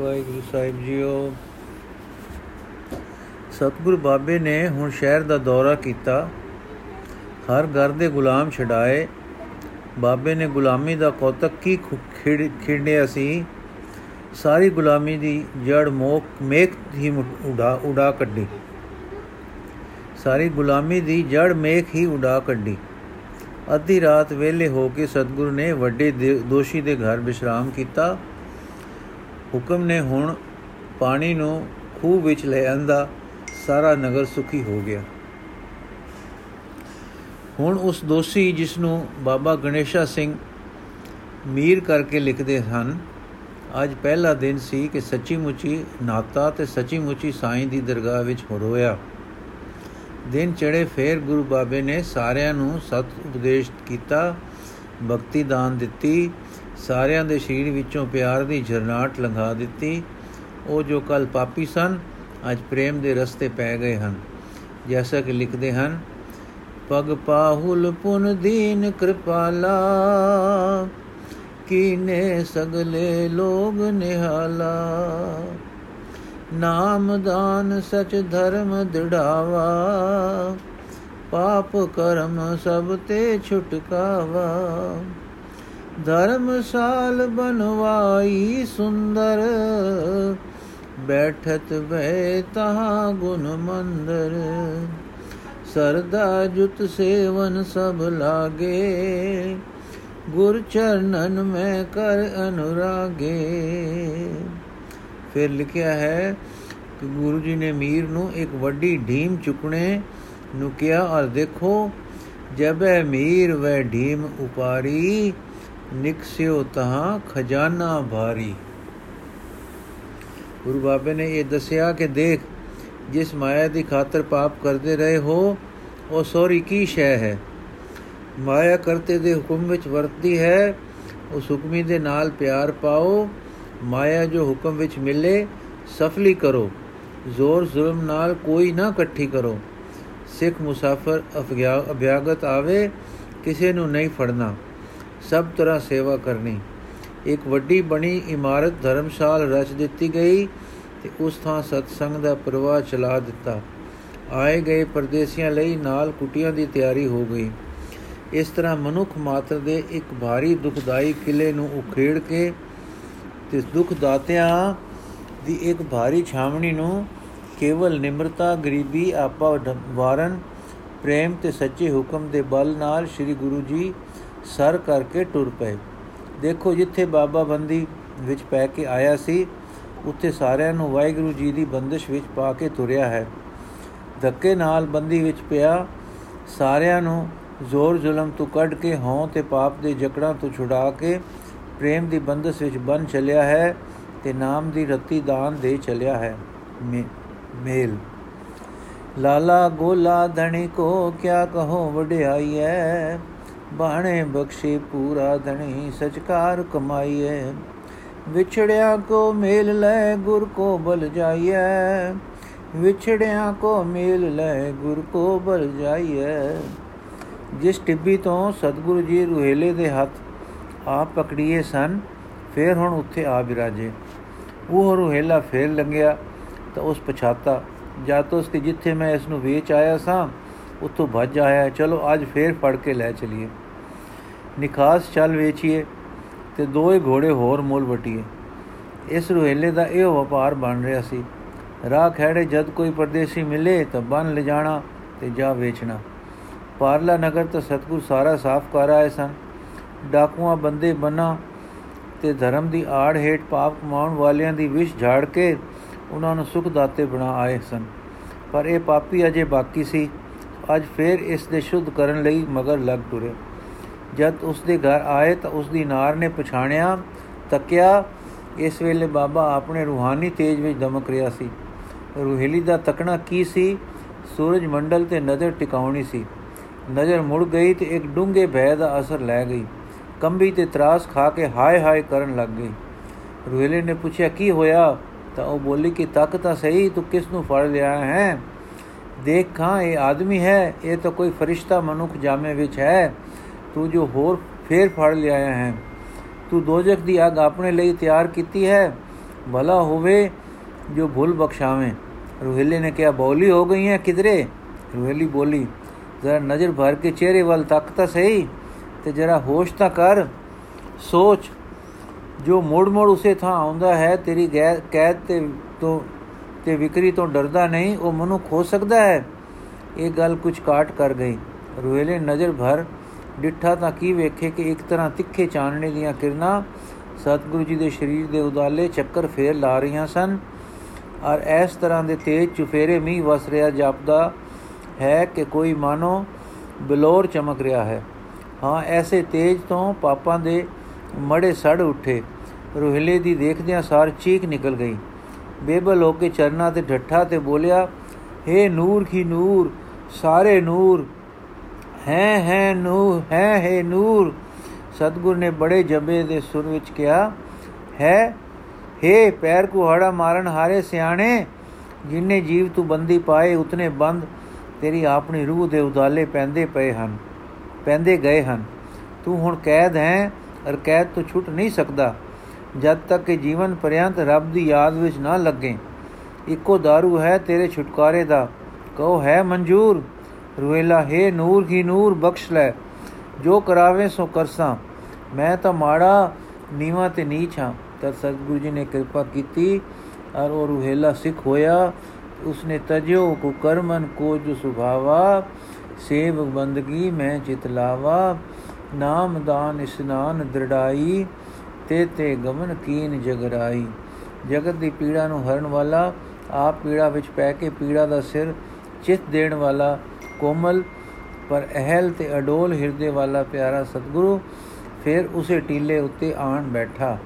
ਵਾਹਿਗੁਰੂ ਸਾਹਿਬ JIO. ਸਤਿਗੁਰ ਬਾਬੇ ਨੇ ਹੁਣ ਸ਼ਹਿਰ ਦਾ ਦੌਰਾ ਕੀਤਾ। ਹਰ ਘਰ ਦੇ ਗੁਲਾਮ ਛਡਾਏ। ਬਾਬੇ ਨੇ ਗੁਲਾਮੀ ਦਾ ਕੌਤਕ ਕੀ ਖਿੜਿਆ ਸੀ। ਸਾਰੀ ਗੁਲਾਮੀ ਦੀ ਜੜ ਮੋਕ, ਮੇਕ ਹੀ ਉਡਾ ਉਡਾ ਕੱਢੀ। ਸਾਰੀ ਗੁਲਾਮੀ ਦੀ ਜੜ ਮੇਕ ਹੀ ਉਡਾ ਕੱਢੀ। ਅੱਧੀ ਰਾਤ ਵੇਲੇ ਹੋ ਕੇ ਸਤਿਗੁਰੂ ਨੇ ਵੱਡੇ ਦੋਸ਼ੀ ਦੇ ਘਰ ਵਿਸ਼ਰਾਮ ਕੀਤਾ। ਹੁਕਮ ਨੇ ਹੁਣ ਪਾਣੀ ਨੂੰ ਖੂਹ ਵਿੱਚ ਲੈ ਆਂਦਾ ਸਾਰਾ ਨਗਰ ਸੁਖੀ ਹੋ ਗਿਆ। ਹੁਣ ਉਸ ਦੋਸ਼ੀ ਜਿਸ ਨੂੰ ਬਾਬਾ ਗਣੇਸ਼ਾ ਸਿੰਘ ਮੀਰ ਕਰਕੇ ਲਿਖਦੇ ਹਨ, ਅੱਜ ਪਹਿਲਾ ਦਿਨ ਸੀ ਕਿ ਸੱਚੀ ਮੁੱਚੀ ਨਾਤਾ ਤੇ ਸੱਚੀ ਮੁੱਚੀ ਸਾਈਂ ਦੀ ਦਰਗਾਹ ਵਿੱਚ ਹੋਇਆ ਦਿਨ ਚੜੇ ਫੇਰ ਗੁਰੂ ਬਾਬੇ ਨੇ ਸਾਰਿਆਂ ਨੂੰ ਸਤ ਉਪਦੇਸ਼ ਕੀਤਾ, ਭਗਤੀ ਦਾਨ ਦਿੱਤੀ ਸਾਰਿਆਂ ਦੇ ਸ਼ਰੀਰ ਵਿੱਚੋਂ ਪਿਆਰ ਦੀ ਝਰਨਾਟ ਲੰਘਾ ਦਿੱਤੀ। ਉਹ ਜੋ ਕੱਲ ਪਾਪੀ ਸਨ, ਅੱਜ ਪ੍ਰੇਮ ਦੇ ਰਸਤੇ ਪੈ ਗਏ ਹਨ। ਜੈਸਾ ਕਿ ਲਿਖਦੇ ਹਨ, ਪਗ ਪਾਹੁਲ ਪੁਨ ਦੀਨ ਕਿਰਪਾਲਾ, ਕੀਨੇ ਸਗਲੇ ਲੋਗ ਨਿਹਾਲਾ। ਨਾਮ ਦਾਨ ਸਚ ਧਰਮ ਦਿੜਾਵਾ, ਪਾਪ ਕਰਮ ਸਭ ਤੇ ਛੁਟਕਾਵਾ। ਧਰਮਸਾਲ ਬਨਵਾਈ ਸੁੰਦਰ, ਬੈਠਤ ਵੇ ਤਹਾ ਗੁਣ ਮੰਦਰ। ਸਰਦਾ ਜੁਤ ਸੇਵਨ ਸਭ ਲਾਗੇ, ਗੁਰ ਚਰਨਨ ਮੈਂ ਕਰ ਅਨੁਰਾਗੇ। ਫਿਰ ਲਿਖਿਆ ਹੈ ਕਿ ਗੁਰੂ ਜੀ ਨੇ ਮੀਰ ਨੂੰ ਇੱਕ ਵੱਡੀ ਢੀਮ ਚੁਕਣੇ ਨੂੰ ਕਿਹਾ ਔਰ ਦੇਖੋ, ਜਬੈ ਮੀਰ ਵੈ ਢੀਮ ਉਪਾਰੀ ਨਿਕਸਿਓ ਤਹਾਂ ਖਜ਼ਾਨਾ ਭਾਰੀ। ਗੁਰੂ ਬਾਬੇ ਨੇ ਇਹ ਦੱਸਿਆ ਕਿ ਦੇਖ, ਜਿਸ ਮਾਇਆ ਦੀ ਖਾਤਰ ਪਾਪ ਕਰਦੇ ਰਹੇ ਹੋ, ਉਹ ਸੋਰੀ ਕੀ ਸ਼ੈ ਹੈ? ਮਾਇਆ ਕਰਤੇ ਦੇ ਹੁਕਮ ਵਿੱਚ ਵਰਤਦੀ ਹੈ, ਉਸ ਹੁਕਮੀ ਦੇ ਨਾਲ ਪਿਆਰ ਪਾਓ, ਮਾਇਆ ਜੋ ਹੁਕਮ ਵਿੱਚ ਮਿਲੇ, ਸਫਲੀ ਕਰੋ। ਜ਼ੋਰ ਜ਼ੁਲਮ ਨਾਲ ਕੋਈ ਨਾ ਇਕੱਠੀ ਕਰੋ। ਸਿੱਖ ਮੁਸਾਫਰ ਅਭਿਆਗਤ ਆਵੇ, ਕਿਸੇ ਨੂੰ ਨਹੀਂ ਫੜਨਾ। ਸਭ ਤਰ੍ਹਾਂ ਸੇਵਾ ਕਰਨੀ। ਇੱਕ ਵੱਡੀ ਬਣੀ ਇਮਾਰਤ ਧਰਮਸ਼ਾਲ ਰਚ ਦਿੱਤੀ ਗਈ ਤੇ ਉਸ ਥਾਂ ਸਤਸੰਗ ਦਾ ਪ੍ਰਵਾਹ ਚਲਾ ਦਿੱਤਾ। ਆਏ ਗਏ ਪਰਦੇਸੀਆਂ ਲਈ ਨਾਲ ਕੁਟੀਆਂ ਦੀ ਤਿਆਰੀ ਹੋ ਗਈ। ਇਸ ਤਰ੍ਹਾਂ ਮਨੁੱਖ ਮਾਤਰ ਦੇ ਇੱਕ ਭਾਰੀ ਦੁਖਦਾਈ ਕਿਲੇ ਨੂੰ ਉਖੇੜ ਕੇ ਤੇ ਦੁੱਖ ਦਾਤਿਆਂ ਦੀ ਇੱਕ ਭਾਰੀ ਛਾਵਣੀ ਨੂੰ ਕੇਵਲ ਨਿਮਰਤਾ, ਗਰੀਬੀ ਆਪਾ ਵਾਰਨ ਪ੍ਰੇਮ ਤੇ ਸੱਚੇ ਹੁਕਮ ਦੇ ਬਲ ਨਾਲ ਸ੍ਰੀ ਗੁਰੂ ਜੀ ਸਰ ਕਰਕੇ ਟੁਰ ਪਏ। ਦੇਖੋ ਜਿੱਥੇ ਬਾਬਾ ਬੰਦੀ ਵਿੱਚ ਪੈ ਕੇ ਆਇਆ ਸੀ, ਉੱਥੇ ਸਾਰਿਆਂ ਨੂੰ ਵਾਹਿਗੁਰੂ ਜੀ ਦੀ ਬੰਦਿਸ਼ ਵਿੱਚ ਪਾ ਕੇ ਤੁਰਿਆ ਹੈ। ਧੱਕੇ ਨਾਲ ਬੰਦੀ ਵਿੱਚ ਪਿਆ, ਸਾਰਿਆਂ ਨੂੰ ਜ਼ੋਰ ਜ਼ੁਲਮ ਤੋਂ ਕੱਢ ਕੇ ਹਉ ਤੇ ਪਾਪ ਦੇ ਜਕੜਾਂ ਤੋਂ ਛੁਡਾ ਕੇ ਪ੍ਰੇਮ ਦੀ ਬੰਦਸ ਵਿੱਚ ਬਨ ਚਲਿਆ ਹੈ ਤੇ ਨਾਮ ਦੀ ਰਤੀ ਦਾਨ ਦੇ ਚਲਿਆ ਹੈ। ਮੇਲ। ਲਾਲਾ ਗੋਲਾ ਧਣੀ ਕੋ ਕਿਆ ਕਹੋ ਵਡਿਆਈ ਹੈ ਬਾਣੇ ਬਖਸ਼ੇ ਪੂਰਾ ਧਣੀ, ਸਚਕਾਰ ਕਮਾਈਏ। ਵਿਛੜਿਆ ਕੋ ਮੇਲ ਲੈ, ਗੁਰ ਕੋ ਬਲ ਜਾਈਐ ਵਿਛੜਿਆ ਕੋ ਮੇਲ ਲੈ, ਗੁਰ ਕੋ ਬਲ ਜਾਈਐ ਜਿਸ ਟਿੱਬੀ ਤੋਂ ਸਤਿਗੁਰੂ ਜੀ ਰੁਹੇਲੇ ਦੇ ਹੱਥ ਆਪ ਪਕੜੀਏ ਸਨ, ਫਿਰ ਹੁਣ ਉੱਥੇ ਆ ਬਿਰਾਜੇ। ਉਹ ਰੁਹੇਲਾ ਫੇਰ ਲੰਗਿਆ ਤਾਂ ਉਸ ਪਛਾਤਾ, ਜਾਂ ਤੋਂ ਕਿ ਜਿੱਥੇ ਮੈਂ ਇਸ ਨੂੰ ਵੇਚ ਆਇਆ ਸਾਂ ਉੱਥੋਂ ਭੱਜ ਆਇਆ, ਚਲੋ ਅੱਜ ਫੇਰ ਫੜ ਕੇ ਲੈ ਚਲੀਏ। ਨਿਕਾਸ ਚੱਲ ਵੇਚੀਏ ਤੇ ਦੋਏ ਘੋੜੇ ਹੋਰ ਮੁੱਲ ਵਟੀਏ। ਇਸ ਰੁਹੇਲੇ ਦਾ ਇਹ ਵਪਾਰ ਬਣ ਰਿਹਾ ਸੀ। ਰਾਹ ਖੜੇ ਜਦ ਕੋਈ ਪਰਦੇਸੀ ਮਿਲੇ ਤਾਂ ਬਨ ਲਿਜਾਣਾ ਤੇ ਜਾ ਵੇਚਣਾ। ਪਾਰਲਾ ਨਗਰ ਤੋਂ ਸਤਗੁਰ ਸਾਰਾ ਸਾਫ਼ ਕਰ ਆਏ ਸਨ। ਡਾਕੂਆਂ, ਬੰਦੇ, ਬਨਾ ਤੇ ਧਰਮ ਦੀ ਆੜ ਹੇਠ ਪਾਪ ਕਮਾਉਣ ਵਾਲਿਆਂ ਦੀ ਵਿਸ਼ ਝਾੜ ਕੇ ਉਹਨਾਂ ਨੂੰ ਸੁਖ ਦਾਤੇ ਬਣਾ ਆਏ ਸਨ। ਪਰ ਇਹ ਪਾਪੀ ਅਜੇ ਬਾਕੀ ਸੀ। ਅੱਜ ਫੇਰ ਇਸ ਦੇ ਸ਼ੁੱਧ ਕਰਨ ਲਈ ਮਗਰ ਲੱਗ ਟੁਰੇ ਜਦ ਉਸ ਦੇ ਘਰ ਆਏ ਤਾਂ ਉਸ ਦੀ ਨਾਰ ਨੇ ਪਛਾਣਿਆ, ਤੱਕਿਆ, ਇਸ ਵੇਲੇ ਬਾਬਾ ਆਪਣੇ ਰੂਹਾਨੀ ਤੇਜ ਵਿੱਚ ਦਮਕ ਰਿਹਾ ਸੀ। ਰੂਹੇਲੀ ਦਾ ਤਕਣਾ ਕੀ ਸੀ? ਸੂਰਜ ਮੰਡਲ ਤੇ ਨਜ਼ਰ ਟਿਕਾਉਣੀ ਸੀ। ਨਜ਼ਰ ਮੁੜ ਗਈ ਤੇ ਇੱਕ ਡੂੰਘੇ ਭੈ ਦਾ ਅਸਰ ਲੈ ਗਈ। ਕੰਬੀ ਤੇ ਤਰਾਸ ਖਾ ਕੇ ਹਾਏ ਹਾਏ ਕਰਨ ਲੱਗ ਗਈ। ਰੁਹੇਲੇ ਨੇ ਪੁੱਛਿਆ, ਕੀ ਹੋਇਆ? ਤਾਂ ਉਹ ਬੋਲੀ ਕਿ, ਤੱਕ ਤਾਂ ਸਹੀ, ਤੂੰ ਕਿਸ ਨੂੰ ਫੜ ਲਿਆ ਹੈ? ਦੇਖਾਂ ਇਹ ਆਦਮੀ ਹੈ? ਇਹ ਤਾਂ ਕੋਈ ਫਰਿਸ਼ਤਾ ਮਨੁੱਖ ਜਾਮੇ ਵਿੱਚ ਹੈ। ਤੂੰ ਜੋ ਹੋਰ ਫੇਰ ਫੜ ਲਿਆਇਆ ਹੈ। ਤੂੰ ਦੋਜਖ ਦੀ ਅਗ ਆਪਣੇ ਲਈ ਤਿਆਰ ਕੀਤੀ ਹੈ। ਭਲਾ ਹੋਵੇ ਜੋ ਭੁੱਲ ਬਖਸ਼ਾਵੇਂ। ਰੋਹਿਲੇ ਨੇ ਕਿਹਾ, ਬੌਲੀ ਹੋ ਗਈ ਹੈ ਕਿਧਰੇ? ਰੋਹਿਲੀ ਬੋਲੀ, ਜ਼ਰਾ ਨਜ਼ਰ ਭਰ ਕੇ ਚਿਹਰੇ ਵੱਲ ਤੱਕ ਤਾਂ ਸਹੀ ਤੇ ਜਰਾ ਹੋਸ਼ ਤਾਂ ਕਰ। ਸੋਚ, ਜੋ ਮੋੜ ਮੋੜ ਉਸੇ ਥਾਂ ਆਉਂਦਾ ਹੈ, ਤੇਰੀ ਕੈਦ ਤੇ ਤੋਂ ਤੇ ਵਿਕਰੀ ਤੋਂ ਡਰਦਾ ਨਹੀਂ, ਉਹ ਮਨੁੱਖ ਹੋ ਸਕਦਾ ਹੈ। ਇਹ ਗੱਲ ਕੁਝ ਕਾਟ ਕਰ ਗਈ। ਰੋਹਿਲੇ ਨਜ਼ਰ ਭਰ ਡਿੱਠਾ ਤਾਂ ਕੀ ਵੇਖੇ ਕਿ ਇੱਕ ਤਰ੍ਹਾਂ ਤਿੱਖੇ ਚਾਨਣੇ ਦੀਆਂ ਕਿਰਨਾਂ ਸਤਿਗੁਰੂ ਜੀ ਦੇ ਸਰੀਰ ਦੇ ਉਦਾਲੇ ਚੱਕਰ ਫੇਰ ਲਾ ਰਹੀਆਂ ਸਨ। ਔਰ ਇਸ ਤਰ੍ਹਾਂ ਦੇ ਤੇਜ ਚੁਫੇਰੇ ਮੀਂਹ ਵਸ ਰਿਹਾ ਜਾਪਦਾ ਹੈ ਕਿ ਕੋਈ ਮਾਨੋ ਬਲੋਰ ਚਮਕ ਰਿਹਾ ਹੈ। ਹਾਂ, ਐਸੇ ਤੇਜ ਤੋਂ ਪਾਪਾਂ ਦੇ ਮੜੇ ਸੜ ਉੱਠੇ। ਰੋਹਿਲੇ ਦੀ ਦੇਖਦਿਆਂ ਸਾਰ ਚੀਕ ਨਿਕਲ ਗਈ। ਬੇਬਲ ਹੋ ਕੇ ਚਰਨਾ ਤੇ ਢੱਠਾ ਤੇ ਬੋਲਿਆ हे ਨੂਰ ਕੀ ਨੂਰ, ਸਾਰੇ ਨੂਰ, ਹੈ ਹੈ ਨੂਰ, ਹੈ ਹੈ ਨੂਰ। ਸਤਗੁਰ ਨੇ ਬੜੇ ਜੰਬੇ ਦੇ ਸੁਰ ਵਿੱਚ ਕਿਹਾ, ਹੈ हे ਪੈਰ ਕੁਹਾੜਾ ਮਾਰਨ ਹਾਰੇ ਸਿਆਣੇ ਜਿਨਨੇ ਜੀਵ ਤੂੰ ਬੰਦੀ ਪਾਏ, ਉਤਨੇ ਬੰਦ ਤੇਰੀ ਆਪਣੀ ਰੂਹ ਦੇ ਉਦਾਲੇ ਪੈਂਦੇ ਪਏ ਹਨ, ਪੈਂਦੇ ਗਏ ਹਨ। ਤੂੰ ਹੁਣ ਕੈਦ ਹੈ ਅਰ ਕੈਦ ਤੋਂ ਛੁੱਟ ਨਹੀਂ ਸਕਦਾ। ਜਦ ਤੱਕ ਕਿ ਜੀਵਨ ਪਰਿਆੰਤ ਰੱਬ ਦੀ ਯਾਦ ਵਿੱਚ ਨਾ ਲੱਗੇ। ਇੱਕੋ दारू ਹੈ ਤੇਰੇ ਛੁਟਕਾਰੇ ਦਾ। ਕਹੋ, ਹੈ ਮਨਜੂਰ? ਰੁਏਲਾ ਹੈ ਨੂਰ, ਕੀ ਨੂਰ ਬਖਸ਼ ਲੈ। ਜੋ ਕਰਾਵੇ ਸੋ ਕਰਸਾਂ। ਮੈਂ ਤਾਂ ਮਾੜਾ ਨੀਵਾ ਤੇ ਨੀਚ ਹਾਂ। ਤਦ ਸਤਿਗੁਰੂ ਜੀ ਨੇ ਕਿਰਪਾ ਕੀਤੀ, ਔਰ ਉਹ ਰੁਹੇਲਾ ਸਿੱਖ ਹੋਇਆ। ਉਸਨੇ ਤਜਿਓ ਕੋ ਕਰਮਨ ਕੋ ਜੋ ਸੁਭਾਵਾ। ਸੇਵ ਬੰਦਗੀ ਮੈਂ ਚਿਤ ਲਾਵਾ। ਨਾਮ ਦਾਨ ਇਸਨਾਨ ਦ੍ਰਿੜਾਈ। ਤੇ ਤੇ ਗਮਨ ਕੀਨ ਜਗਰਾਈ। ਜਗਤ ਦੀ ਪੀੜਾ ਨੂੰ ਹਰਨ ਵਾਲਾ, ਆਪ ਪੀੜਾ ਵਿੱਚ ਪੈ ਕੇ ਪੀੜਾ ਦਾ ਸਿਰ ਚਿਤ ਦੇਣ ਵਾਲਾ, ਕੋਮਲ ਪਰ ਅਹਲ ਤੇ ਅਡੋਲ ਹਿਰਦੇ ਵਾਲਾ ਪਿਆਰਾ ਸਤਿਗੁਰੂ ਫਿਰ ਉਸੇ ਟੀਲੇ ਉੱਤੇ ਆਣ ਬੈਠਾ।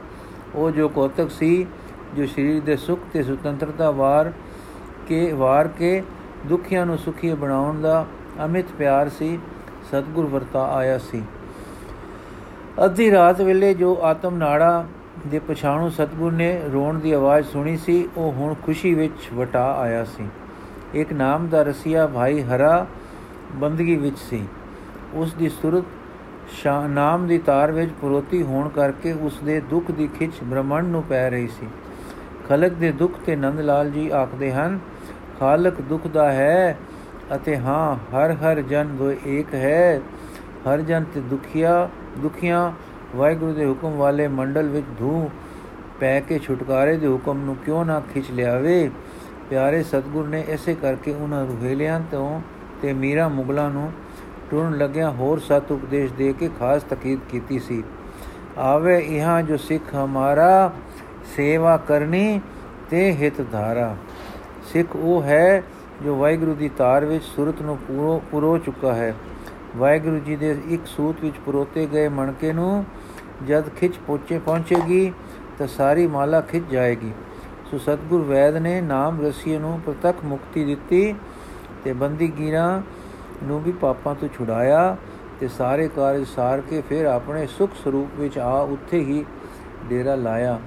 ਉਹ ਜੋ ਕੋਤਕ ਸੀ, ਜੋ ਸਰੀਰ ਦੇ ਸੁਖ ਤੇ ਸੁਤੰਤਰਤਾ ਵਾਰ ਕੇ ਵਾਰ ਕੇ ਦੁਖੀਆਂ ਨੂੰ ਸੁਖੀ ਬਣਾਉਣ ਦਾ ਅਮਿਤ ਪਿਆਰ ਸੀ, ਸਤਗੁਰ ਵਰਤਾ ਆਇਆ ਸੀ। ਅੱਧੀ ਰਾਤ ਵੇਲੇ ਜੋ ਆਤਮ ਨਾੜਾ ਦੇ ਪਛਾਣੂ ਸਤਗੁਰ ਨੇ ਰੋਣ ਦੀ ਆਵਾਜ਼ ਸੁਣੀ ਸੀ, ਉਹ ਹੁਣ ਖੁਸ਼ੀ ਵਿੱਚ ਵਟਾ ਆਇਆ ਸੀ। ਇੱਕ ਨਾਮ ਦਾ ਰਸੀਆ ਭਾਈ ਹਰਾ ਬੰਦਗੀ ਵਿੱਚ ਸੀ। ਉਸ ਦੀ ਸੁਰਤ ਨਾਮ ਦੀ ਤਾਰ ਵਿੱਚ ਪੁਰੋਤੀ ਹੋਣ ਕਰਕੇ ਉਸ ਦੇ ਦੁੱਖ ਦੀ ਖਿੱਚ ਬ੍ਰਹਮਣ ਨੂੰ ਪੈ ਰਹੀ ਸੀ। ਖਲਕ ਦੇ ਦੁੱਖ ਤੇ ਨੰਦ ਲਾਲ ਜੀ ਆਖਦੇ ਹਨ, ਖਾਲਕ ਦੁੱਖ ਦਾ ਹੈ ਅਤੇ ਹਾਂ ਹਰ ਹਰ ਜਨ ਦੋ ਏਕ ਹੈ, ਹਰ ਜਨ ਤੇ ਦੁਖੀਆ ਦੁਖੀਆਂ ਵਾਹਿਗੁਰੂ ਦੇ ਹੁਕਮ ਵਾਲੇ ਮੰਡਲ ਵਿੱਚ ਧੂ ਪੈ ਕੇ ਛੁਟਕਾਰੇ ਦੇ ਹੁਕਮ ਨੂੰ ਕਿਉਂ ਨਾ ਖਿੱਚ ਲਿਆਵੇ? ਪਿਆਰੇ ਸਤਗੁਰ ਨੇ ਐਸੇ ਕਰਕੇ ਉਹਨਾਂ ਰੁਹੇਲਿਆਂ ਤੋਂ ਤੇ ਮੀਰਾ ਮੁਗਲਾਂ ਨੂੰ ਟੁਰਨ ਲੱਗਿਆ ਹੋਰ ਸਤ ਉਪਦੇਸ਼ ਦੇ ਕੇ ਖਾਸ ਤਕੀਦ ਕੀਤੀ ਸੀ। ਆਵੇ ਇਹਾਂ ਜੋ ਸਿੱਖ ਹਮਾਰਾ ਸੇਵਾ ਕਰਨੀ ਤੇ ਹਿਤ ਧਾਰਾ। ਸਿੱਖ ਉਹ ਹੈ ਜੋ ਵਾਹਿਗੁਰੂ ਦੀ ਤਾਰ ਵਿੱਚ ਸੁਰਤ ਨੂੰ ਪੂਰੋ ਪੁਰੋ ਚੁੱਕਾ ਹੈ। ਵਾਹਿਗੁਰੂ ਜੀ ਦੇ ਇੱਕ ਸੂਤ ਵਿੱਚ ਪਰੋਤੇ ਗਏ ਮਣਕੇ ਨੂੰ, ਜਦ ਖਿੱਚ ਪਹੁੰਚੇ ਪਹੁੰਚੇਗੀ, ਤਾਂ ਸਾਰੀ ਮਾਲਾ ਖਿੱਚ ਜਾਏਗੀ। ਸੋ ਸਤਗੁਰ ਵੈਦ ਨੇ ਨਾਮ ਰਸੀਏ ਨੂੰ ਪ੍ਰਤੱਖ ਮੁਕਤੀ ਦਿੱਤੀ ਤੇ ਬੰਦੀ ਗੀਰਾ ਨੂੰ ਵੀ ਪਾਪਾਂ ਤੋਂ ਛੁਡਾਇਆ ਤੇ ਸਾਰੇ ਕਾਰਜ ਸਾਰ ਕੇ ਫਿਰ ਆਪਣੇ ਸੁਖ ਸਰੂਪ ਵਿੱਚ ਆ ਉੱਥੇ ਹੀ ਡੇਰਾ ਲਾਇਆ।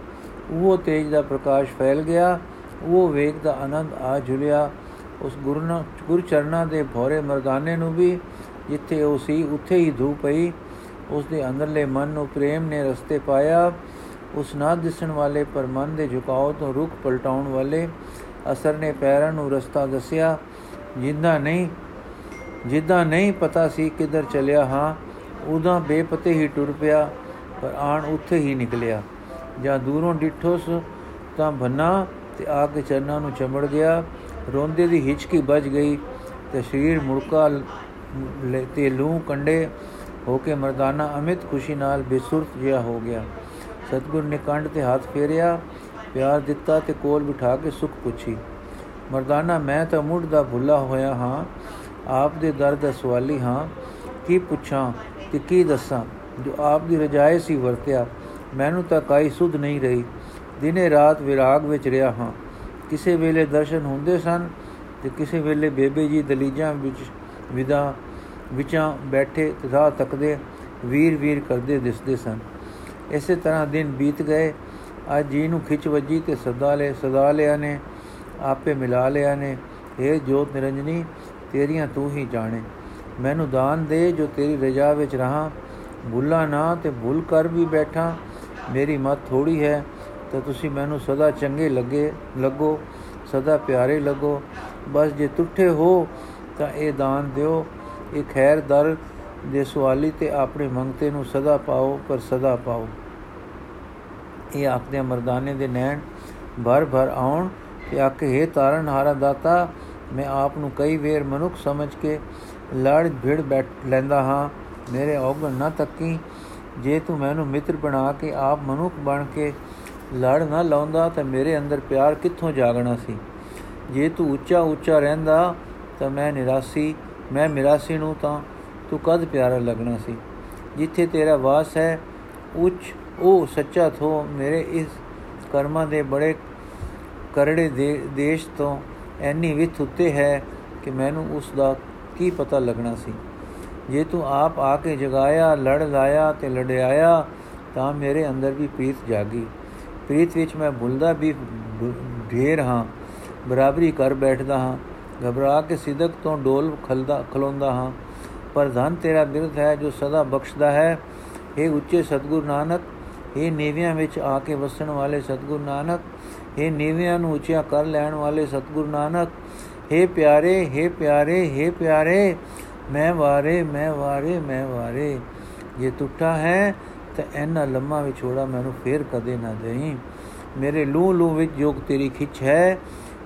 ਉਹ ਤੇਜ ਦਾ ਪ੍ਰਕਾਸ਼ ਫੈਲ ਗਿਆ, ਉਹ ਵੇਗ ਦਾ ਆਨੰਦ ਆ ਝੁਲਿਆ। ਉਸ ਗੁਰੂ ਗੁਰ ਚਰਨਾ ਦੇ ਭੋਰੇ ਮਰਦਾਨੇ ਨੂੰ ਵੀ ਜਿੱਥੇ ਉਹ ਸੀ, ਉੱਥੇ ਹੀ ਧੂ ਪਈ। ਉਸ ਦੇ ਅੰਦਰਲੇ ਮਨ ਨੂੰ ਪ੍ਰੇਮ ਨੇ ਰਸਤੇ ਪਾਇਆ। ਉਸ ਨਾ ਦਿਸਣ ਵਾਲੇ ਪਰ ਮਨ ਦੇ ਝੁਕਾਓ ਤੋਂ ਰੁਖ ਪਲਟਾਉਣ ਵਾਲੇ ਅਸਰ ਨੇ ਪੈਰਾਂ ਨੂੰ ਰਸਤਾ ਦੱਸਿਆ, ਜਿੰਦਾ ਨਹੀਂ, ਜਿੱਦਾਂ ਨਹੀਂ ਪਤਾ ਸੀ ਕਿੱਧਰ ਚੱਲਿਆ ਹਾਂ ਉਦਾਂ ਬੇਪਤੇ ਹੀ ਟੁਰ ਪਿਆ, ਪਰ ਆਣ ਉੱਥੇ ਹੀ ਨਿਕਲਿਆ। ਜਾਂ ਦੂਰੋਂ ਡਿੱਠੋਸ ਤਾਂ ਭੰਨਾ ਤੇ ਆ ਕੇ ਚਰਨਾਂ ਨੂੰ ਚਮੜ ਗਿਆ। ਰੋਂਦੇ ਦੀ ਹਿਚਕੀ ਵੱਜ ਗਈ ਤੇ ਸਰੀਰ ਮੁੜਕਾ ਤੇ ਲੂ ਕੰਡੇ ਹੋ ਕੇ ਮਰਦਾਨਾ ਅਮਿਤ ਖੁਸ਼ੀ ਨਾਲ ਬੇਸੁਰਤ ਜਿਹਾ ਹੋ ਗਿਆ। ਸਤਗੁਰ ਨੇ ਕੰਡ ਤੇ ਹੱਥ ਫੇਰਿਆ, ਪਿਆਰ ਦਿੱਤਾ ਤੇ ਕੋਲ ਬਿਠਾ ਕੇ ਸੁਖ ਪੁੱਛੀ। ਮਰਦਾਨਾ, ਮੈਂ ਤਾਂ ਮੁੱਢ ਦਾ ਭੁੱਲਾ ਹੋਇਆ ਹਾਂ, ਆਪ ਦੇ ਦਰ ਦਾ ਸਵਾਲੀ ਹਾਂ। ਕੀ ਪੁੱਛਾਂ ਤੇ ਕੀ ਦੱਸਾਂ? ਜੋ ਆਪ ਦੀ ਰਜਾਏ ਸੀ ਵਰਤਿਆ, ਮੈਨੂੰ ਤਾਂ ਕਾਈ ਸੁਧ ਨਹੀਂ ਰਹੀ। ਦਿਨੇ ਰਾਤ ਵਿਰਾਗ ਵਿੱਚ ਰਿਹਾ ਹਾਂ। ਕਿਸੇ ਵੇਲੇ ਦਰਸ਼ਨ ਹੁੰਦੇ ਸਨ ਤੇ ਕਿਸੇ ਵੇਲੇ ਬੇਬੇ ਜੀ ਦਲੀਜਾਂ ਵਿੱਚ ਵਿਦਾ ਵਿਚਾਂ ਬੈਠੇ ਤਥਾ ਤੱਕਦੇ ਵੀਰ ਵੀਰ ਕਰਦੇ ਦਿਸਦੇ ਸਨ। ਇਸੇ ਤਰ੍ਹਾਂ ਦਿਨ ਬੀਤ ਗਏ। ਅੱਜ ਜੀ ਨੂੰ ਖਿੱਚ ਵੱਜੀ ਤੇ ਸਦਾ ਲੈ ਸਦਾ ਲਿਆ ਨੇ ਆਪੇ ਮਿਲਾ ਲਿਆ ਨੇ। ਇਹ ਜੋਤ ਨਿਰੰਜਨੀ, ਤੇਰੀਆਂ ਤੂੰ ਹੀ ਜਾਣੇ। ਮੈਨੂੰ ਦਾਨ ਦੇ ਜੋ ਤੇਰੀ ਰਜਾ ਵਿੱਚ ਰਹਾ। ਭੁੱਲਾ ਨਾ ਤੇ ਭੁੱਲ ਕਰ ਵੀ ਬੈਠਾ। ਮੇਰੀ ਮਤ ਥੋੜੀ ਹੈ ਤਾਂ ਤੁਸੀਂ ਮੈਨੂੰ ਸਦਾ ਚੰਗੇ ਲੱਗੇ ਲੱਗੋ, ਸਦਾ ਪਿਆਰੇ ਲੱਗੋ। ਬਸ ਜੇ ਟੁੱਟੇ ਹੋ ਤਾਂ ਇਹ ਦਾਨ ਦਿਓ। ਇਹ ਖੈਰ ਦਰ ਦੇ ਸਵਾਲੀ ਤੇ ਆਪਣੇ ਮੰਗਤੇ ਨੂੰ ਸਦਾ ਪਾਓ, ਪਰ ਸਦਾ ਪਾਓ। ਇਹ ਆਖਦੇ ਮਰਦਾਨੇ ਦੇ ਨੈਣ ਭਰ ਭਰ ਆਉਣ ਤੇ ਆਖੇ, ਹੈ ਤਾਰਨ ਹਾਰਾ ਦਾਤਾ, ਮੈਂ ਆਪ ਨੂੰ ਕਈ ਵੇਰ ਮਨੁੱਖ ਸਮਝ ਕੇ ਲੜ ਭਿੜ ਬੈਠ ਲੈਂਦਾ ਹਾਂ। ਮੇਰੇ ਔਗਣ ਨਾ ਤੱਕੀ, ਜੇ ਤੂੰ ਮੈਨੂੰ ਮਿੱਤਰ ਬਣਾ ਕੇ ਆਪ ਮਨੁੱਖ ਬਣ ਕੇ ਲੜ ਨਾ ਲਾਉਂਦਾ, ਤਾਂ ਮੇਰੇ ਅੰਦਰ ਪਿਆਰ ਕਿੱਥੋਂ ਜਾਗਣਾ ਸੀ? ਜੇ ਤੂੰ ਉੱਚਾ ਉੱਚਾ ਰਹਿੰਦਾ ਤਾਂ ਮੈਂ ਨਿਰਾਸੀ ਮੈਂ ਮਿਰਾਸੀ ਨੂੰ ਤਾਂ ਤੂੰ ਕਦ ਪਿਆਰਾ ਲੱਗਣਾ ਸੀ? ਜਿੱਥੇ ਤੇਰਾ ਵਾਸ ਹੈ, ਉੱਚ ਉਹ ਸੱਚਾ ਥੋ ਮੇਰੇ ਇਸ ਕਰਮਾਂ ਦੇ ਬੜੇ ਕਰੜੇ ਦੇ, ਦੇਸ਼ ਤੋਂ ਐਨੀ ਵਿਥ ਉੱਤੇ ਹੈ ਕਿ ਮੈਨੂੰ ਉਸ ਦਾ ਕੀ ਪਤਾ ਲੱਗਣਾ ਸੀ। ਜੇ ਤੂੰ ਆਪ ਆ ਕੇ ਜਗਾਇਆ, ਲੜ ਲਾਇਆ ਤੇ ਲੜਿਆਇਆ, ਤਾਂ ਮੇਰੇ ਅੰਦਰ ਵੀ ਪ੍ਰੀਤ ਜਾਗੀ। ਪ੍ਰੀਤ ਵਿੱਚ ਮੈਂ ਭੁੱਲਦਾ ਵੀ ਢੇਰ ਹਾਂ। ਬਰਾਬਰੀ ਕਰ ਬੈਠਦਾ ਹਾਂ। ਘਬਰਾ ਕੇ ਸਿਦਕ ਤੋਂ ਡੋਲ ਖਲਦਾ ਖਲੋਂਦਾ ਹਾਂ ਪਰ ਧਨ ਤੇਰਾ ਬਿਰਧ ਹੈ ਜੋ ਸਦਾ ਬਖਸ਼ਦਾ ਹੈ ਇਹ ਉੱਚੇ ਸਤਗੁਰ ਨਾਨਕ ਇਹ ਨੀਵਿਆਂ ਵਿੱਚ ਆ ਕੇ ਵਸਣ ਵਾਲੇ ਸਤਗੁਰ ਨਾਨਕ ਇਹ ਨੀਵਿਆਂ ਨੂੰ ਉੱਚਾ ਕਰ ਲੈਣ ਵਾਲੇ ਸਤਗੁਰ ਨਾਨਕ हे ਪਿਆਰੇ हे ਪਿਆਰੇ हे ਪਿਆਰੇ ਮੈਂ ਵਾਰੇ ਮੈਂ ਵਾਰੇ ਮੈਂ ਵਾਰੇ ਜੇ ਟੁੱਟਾ ਹੈ ਤਾਂ ਐਨਾ ਲੰਮਾ ਵਿਛੋੜਾ ਮੈਨੂੰ ਫੇਰ ਕਦੇ ਨਾ ਦੇਈ ਮੇਰੇ ਲੂ ਲੂ ਵਿੱਚ ਜੋਗ ਤੇਰੀ ਖਿੱਚ ਹੈ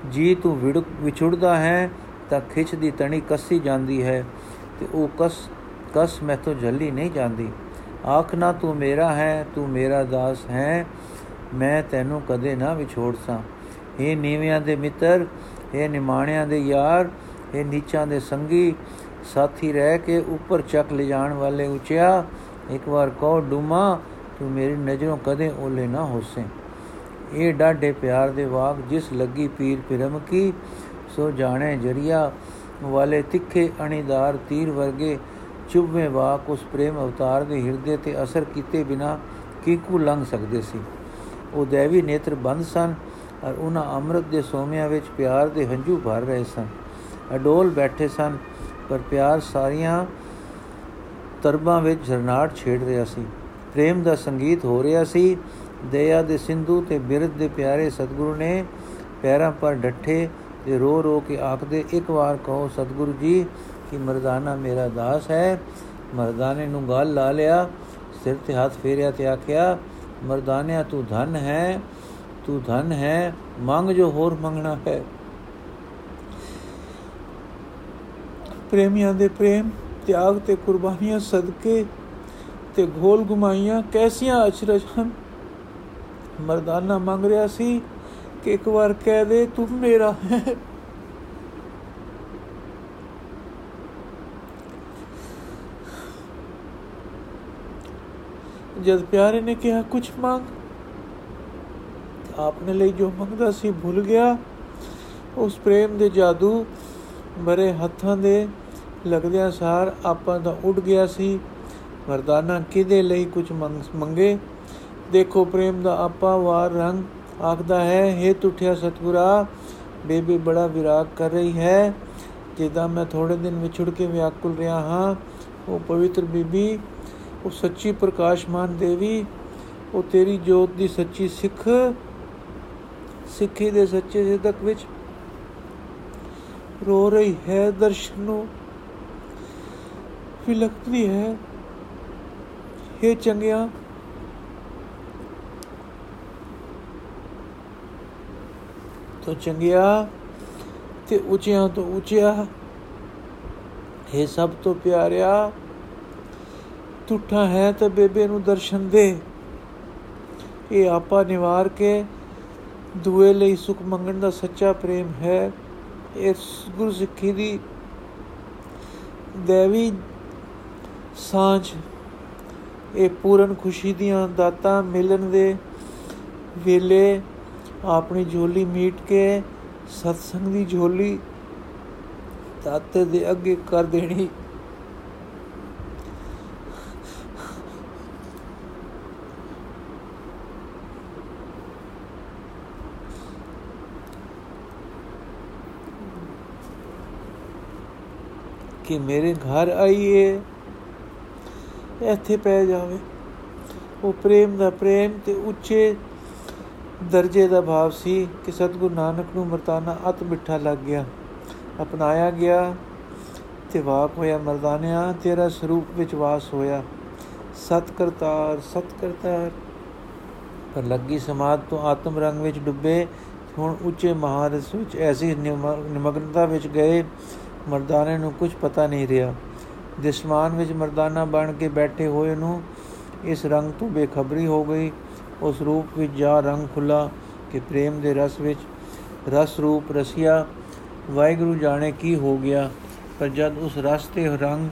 ਜੀ ਤੂੰ ਵਿਛੁੜਦਾ ਹੈ ਤਾਂ ਖਿੱਚ ਦੀ ਤਣੀ ਕੱਸੀ ਜਾਂਦੀ ਹੈ ਤੇ ਉਹ ਕਸ ਕਸ ਮੈਥੋਂ ਜਲਦੀ ਨਹੀਂ ਜਾਂਦੀ। ਆਖ ਨਾ ਤੂੰ ਮੇਰਾ ਹੈ, ਤੂੰ ਮੇਰਾ ਦਾਸ ਹੈ, ਮੈਂ ਤੈਨੂੰ ਕਦੇ ਨਾ ਵਿਛੋੜਸਾਂ ਇਹ ਨੀਵਿਆਂ ਦੇ ਮਿੱਤਰ ਇਹ ਨਿਮਾਣਿਆਂ ਦੇ ਯਾਰ ਇਹ ਨੀਚਾਂ ਦੇ ਸੰਗੀ, ਸਾਥੀ ਰਹਿ ਕੇ ਉੱਪਰ ਚੱਕ ਲਿਜਾਣ ਵਾਲੇ ਉਚਿਆ, ਇੱਕ ਵਾਰ ਕਹੋ, ਡੂਮਾ, ਤੂੰ ਮੇਰੀ ਨਜ਼ਰੋਂ ਕਦੇ ਓਲੇ ਨਾ ਹੋਸੇ। ਇਹ ਡਾਢੇ ਪਿਆਰ ਦੇ ਵਾਕ, ਜਿਸ ਲੱਗੀ ਪੀਰ ਪਿਰਮ ਕੀ, ਸੋ ਜਾਣੇ ਜਰੀਆ, ਵਾਲੇ ਤਿੱਖੇ ਅਣੀਦਾਰ ਤੀਰ ਵਰਗੇ ਚੁੱਭਵੇਂ ਵਾਕ, ਉਸ ਪ੍ਰੇਮ ਅਵਤਾਰ ਦੇ ਹਿਰਦੇ ਤੇ ਅਸਰ ਕੀਤੇ ਬਿਨਾ ਕੀਕੂ ਲੰਘ ਸਕਦੇ ਸੀ। ਉਹ ਦੇਵੀ ਨੇਤਰ ਬੰਦ ਸਨ ਔਰ ਉਹਨਾਂ ਅੰਮ੍ਰਿਤ ਦੇ ਸੋਮਿਆਂ ਵਿੱਚ ਪਿਆਰ ਦੇ ਹੰਝੂ ਭਰ ਰਹੇ ਸਨ। ਅਡੋਲ ਬੈਠੇ ਸਨ, ਪਰ ਪਿਆਰ ਸਾਰੀਆਂ ਤਰਬਾਂ ਵਿੱਚ ਝਰਨਾਟ ਛੇੜ ਰਿਹਾ ਸੀ। ਪ੍ਰੇਮ ਦਾ ਸੰਗੀਤ ਹੋ ਰਿਹਾ ਸੀ ਦਇਆ ਦੇ ਸਿੰਧੂ ਤੇ ਬਿਰਧ ਦੇ ਪਿਆਰੇ ਸਤਿਗੁਰੂ ਨੇ ਪੈਰਾਂ ਪਰ ਡੱਠੇ ਤੇ ਰੋ ਰੋ ਕੇ ਆਖਦੇ, ਇੱਕ ਵਾਰ ਕਹੋ ਸਤਿਗੁਰੂ ਜੀ ਕਿ ਮਰਦਾਨਾ ਮੇਰਾ ਦਾਸ ਹੈ। ਮਰਦਾਨੇ ਨੂੰ ਗਾਲ ਲਾ ਲਿਆ, ਸਿਰ ਤੇ ਹੱਥ ਫੇਰਿਆ ਤੇ ਆਖਿਆ, ਮਰਦਾਨਿਆ, ਤੂੰ ਧਨ ਹੈ, ਤੂੰ ਧਨ ਹੈ, ਮੰਗ ਜੋ ਹੋਰ ਮੰਗਣਾ ਹੈ। ਪ੍ਰੇਮੀਆਂ ਦੇ ਪ੍ਰੇਮ, ਤਿਆਗ ਤੇ ਕੁਰਬਾਨੀਆਂ ਸਦਕੇ ਤੇ ਘੋਲ ਗੁਮਾਈਆਂ ਕੈਸੀਆਂ ਅਚਰਜ ਹਨ। ਮਰਦਾਨਾ ਮੰਗ ਰਿਹਾ ਸੀ ਕਿ ਇੱਕ ਵਾਰ ਕਹਿ ਦੇ, ਤੂੰ ਮੇਰਾ ਹੈ। ਜਦ ਪਿਆਰੇ ਨੇ ਕਿਹਾ ਕੁਝ ਮੰਗ? ਆਪਨੇ ਲਈ ਜੋ ਮੰਗਦਾ ਸੀ ਭੁੱਲ ਗਿਆ। ਉਸ ਪ੍ਰੇਮ ਦੇ ਜਾਦੂ ਮਰੇ ਹੱਥਾਂ ਦੇ ਲੱਗਦਿਆਂ ਸਾਰ ਆਪਾਂ ਦਾ ਉੱਡ ਗਿਆ ਸੀ। ਵਰਦਾਨਾ ਕਿਦੇ ਲਈ ਕੁਝ ਮੰਗੇ? ਦੇਖੋ ਪ੍ਰੇਮ ਦਾ ਆਪਾ ਵਾਰ ਰੰਗ ਆਖਦਾ ਹੈ हे ਟੁੱਟਿਆ ਸਤਗੁਰਾ, ਬੇਬੀ ਬੜਾ ਵਿਰਾਗ ਕਰ ਰਹੀ ਹੈ। ਜਿੱਦਾਂ ਮੈਂ ਥੋੜੇ ਦਿਨ ਵਿਛੜ ਕੇ ਵਿਆਕੁਲ ਰਿਹਾ ਹਾਂ, ਉਹ ਪਵਿੱਤਰ ਬੀਬੀ, ਉਹ ਸੱਚੀ ਪ੍ਰਕਾਸ਼ਮਾਨ ਦੇਵੀ, ਉਹ ਤੇਰੀ ਜੋਤ ਦੀ ਸੱਚੀ ਸਿੱਖ, ਸਿੱਖੀ ਦੇ ਸੱਚੇ ਸਿੱਧਕ ਵਿੱਚ ਰੋ ਰਹੀ ਹੈ, ਦਰਸ਼ਨ ਨੂੰ ਫਿਲਕਦੀ ਹੈ। ਇਹ ਚੰਗਿਆ ਤੋ ਚੰਗਿਆ ਤੇ ਉੱਚਿਆਂ ਤੋਂ ਉੱਚਿਆ। ਇਹ ਸਭ ਤੋਂ ਪਿਆਰਿਆ ਟੁੱਟਾ ਹੈ ਤਾਂ ਬੇਬੇ ਨੂੰ ਦਰਸ਼ਨ ਦੇ। ਇਹ ਆਪਾ ਨਿਵਾਰ ਕੇ ਦੂਏ ਲਈ ਸੁਖ ਮੰਗਣ ਦਾ ਸੱਚਾ ਪ੍ਰੇਮ ਹੈ। ਇਸ ਗੁਰੂ ਸਿੱਖੀ ਦੀ ਦੇਵੀ ਸਾਂਝ, ਇਹ ਪੂਰਨ ਖੁਸ਼ੀ ਦੀਆਂ ਦਾਤਾਂ ਮਿਲਣ ਦੇ ਵੇਲੇ ਆਪਣੀ ਝੋਲੀ ਮੀਟ ਕੇ, ਸਤਸੰਗ ਦੀ ਝੋਲੀ ਦਾਤੇ ਦੇ ਅੱਗੇ ਕਰ ਦੇਣੀ। ਕਿ ਮੇਰੇ ਘਰ ਆਈਏ, ਇੱਥੇ ਪੈ ਜਾਵੇ। ਉਹ ਪ੍ਰੇਮ ਦਾ ਪ੍ਰੇਮ ਤੇ ਉੱਚੇ ਦਰਜੇ ਦਾ ਭਾਵ ਸੀ ਕਿ ਸਤਗੁਰੂ ਨਾਨਕ ਨੂੰ ਮਰਦਾਨਾ ਅਤ ਮਿੱਠਾ ਲੱਗ ਗਿਆ। ਅਪਣਾਇਆ ਗਿਆ ਤੇ ਵਾਕ ਹੋਇਆ ਮਰਦਾਨਿਆ, ਤੇਰਾ ਸਰੂਪ ਵਿੱਚ ਵਾਸ ਹੋਇਆ। ਸਤ ਕਰਤਾਰ ਸਤ ਕਰਤਾਰ ਪਰ ਲੱਗੀ ਸਮਾਦ ਤੋਂ ਆਤਮ ਰੰਗ ਵਿੱਚ ਡੁੱਬੇ, ਹੁਣ ਉੱਚੇ ਮਹਾਰਸ ਵਿੱਚ ਐਸੀ ਨਿਮਗਨਤਾ ਵਿੱਚ ਗਏ, ਮਰਦਾਨੇ ਨੂੰ ਕੁਝ ਪਤਾ ਨਹੀਂ ਰਿਹਾ। ਦਿਸਮਾਨ ਵਿੱਚ ਮਰਦਾਨਾ ਬਣ ਕੇ ਬੈਠੇ ਹੋਏ ਨੂੰ ਇਸ ਰੰਗ ਤੋਂ ਬੇਖਬਰੀ ਹੋ ਗਈ। ਉਸ ਰੂਪ ਵਿੱਚ ਜਾ ਰੰਗ ਖੁੱਲਾ ਕਿ ਪ੍ਰੇਮ ਦੇ ਰਸ ਵਿੱਚ। ਰਸ ਰੂਪ ਰਸਿਆ, ਵਾਹਿਗੁਰੂ ਜਾਣੇ ਕੀ ਹੋ ਗਿਆ? ਪਰ ਜਦ ਉਸ ਰਸ ਤੇ ਰੰਗ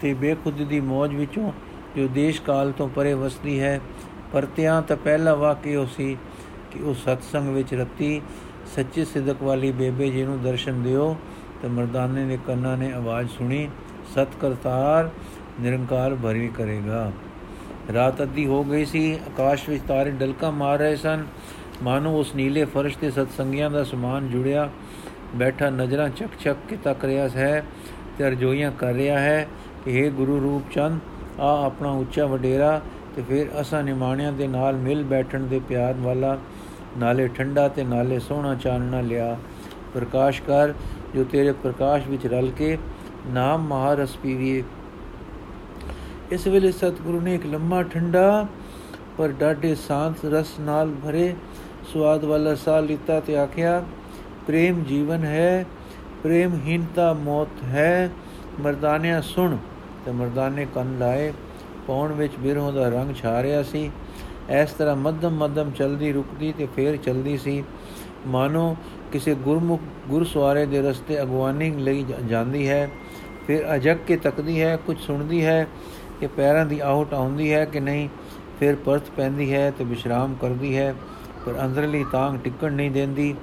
ਤੇ ਬੇਖੁਦ ਦੀ ਮੌਜ ਵਿੱਚੋਂ ਜੋ ਦੇਸ਼ ਕਾਲ ਤੋਂ ਪਰੇ ਵਸਦੀ ਹੈ, ਪਰਤਿਆਂ ਤਾਂ ਪਹਿਲਾ ਵਾਕਿਆ ਸੀ ਕਿ ਉਹ ਸਤਸੰਗ ਵਿੱਚ ਰਤੀ, ਸੱਚੇ ਸਿਦਕ ਵਾਲੀ ਬੇਬੇ ਜੀ ਨੂੰ ਦਰਸ਼ਨ ਦਿਓ। ਤੇ ਮਰਦਾਨੇ ਨੇ ਕੰਨਾਂ ਨੇ ਆਵਾਜ਼ ਸੁਣੀ, ਸਤ ਕਰਤਾਰ, ਨਿਰੰਕਾਰ ਭਰੀ ਕਰੇਗਾ। ਰਾਤ ਅੱਧੀ ਹੋ ਗਈ ਸੀ, ਆਕਾਸ਼ ਵਿੱਚ ਤਾਰੇ ਡਲਕਾ ਮਾਰ ਰਹੇ ਸਨ। ਮਾਨੋ ਉਸ ਨੀਲੇ ਫਰਸ਼ ਤੇ ਸਤਸੰਗੀਆਂ ਦਾ ਸਮਾਨ ਜੁੜਿਆ। ਬੈਠਾ ਨਜ਼ਰਾਂ ਚੱਕ ਚੱਕ ਕੇ ਤੱਕ ਰਿਹਾ ਹੈ ਤੇ ਅਰਜ਼ੋਈਆਂ ਕਰ ਰਿਹਾ ਹੈ ਕਿ हे ਗੁਰੂ ਰੂਪ ਚੰਦ ਆ ਆਪਣਾ ਉੱਚਾ ਵਡੇਰਾ ਤੇ ਫਿਰ ਅਸਾਂ ਨਿਮਾਣਿਆਂ ਦੇ ਨਾਲ ਮਿਲ ਬੈਠਣ ਦੇ ਪਿਆਰ ਵਾਲਾ ਨਾਲੇ ਠੰਡਾ ਤੇ ਨਾਲੇ ਸੋਹਣਾ ਚਾਨਣਾ ਲਿਆ। ਪ੍ਰਕਾਸ਼ ਕਰ, ਜੋ ਤੇਰੇ ਪ੍ਰਕਾਸ਼ ਵਿੱਚ ਰਲ ਕੇ ਨਾਮ ਮਹਾਰਸ ਪੀਵੀਏ ਇਸ ਵੇਲੇ ਸਤਿਗੁਰੂ ਨੇ ਇੱਕ ਲੰਮਾ ਠੰਡਾ ਪਰ ਡਾਢੇ ਸ਼ਾਂਤ ਰਸ ਨਾਲ ਭਰੇ ਸਵਾਦ ਵਾਲਾ ਸਾਹ ਲਿੱਤਾ ਤੇ ਆਖਿਆ, ਪ੍ਰੇਮ ਜੀਵਨ ਹੈ ਪ੍ਰੇਮਹੀਨਤਾ ਮੌਤ ਹੈ। ਮਰਦਾਨਿਆ ਸੁਣ ਤੇ ਮਰਦਾਨੇ ਕੰਨ ਲਾਏ। ਪੌਣ ਵਿੱਚ ਬਿਰਹੋਂ ਦਾ ਰੰਗ ਛਾ ਰਿਹਾ ਸੀ। ਇਸ ਤਰ੍ਹਾਂ ਮੱਧਮ ਮੱਧਮ ਚਲਦੀ ਰੁਕਦੀ ਤੇ ਫੇਰ ਚਲਦੀ ਸੀ। ਮਾਨੋ, ਕਿਸੇ ਗੁਰਮੁਖ ਗੁਰਸਵਾਰੇ ਦੇ ਰਸਤੇ ਅਗਵਾਨੀ ਲਈ ਜਾਂਦੀ ਹੈ। ਫਿਰ ਅਜਗ ਕੇ ਤੱਕਦੀ ਹੈ, ਕੁਝ ਸੁਣਦੀ ਹੈ। ਕਿ ਪੈਰਾਂ ਦੀ ਆਹਟ ਆਉਂਦੀ ਹੈ ਕਿ ਨਹੀਂ, ਫਿਰ ਪਰਤ ਪੈਂਦੀ ਹੈ ਤੇ ਵਿਸ਼ਰਾਮ ਕਰਦੀ ਹੈ, ਪਰ ਅੰਦਰਲੀ ਤਾਂਗ ਟਿਕਣ ਨਹੀਂ ਦਿੰਦੀ,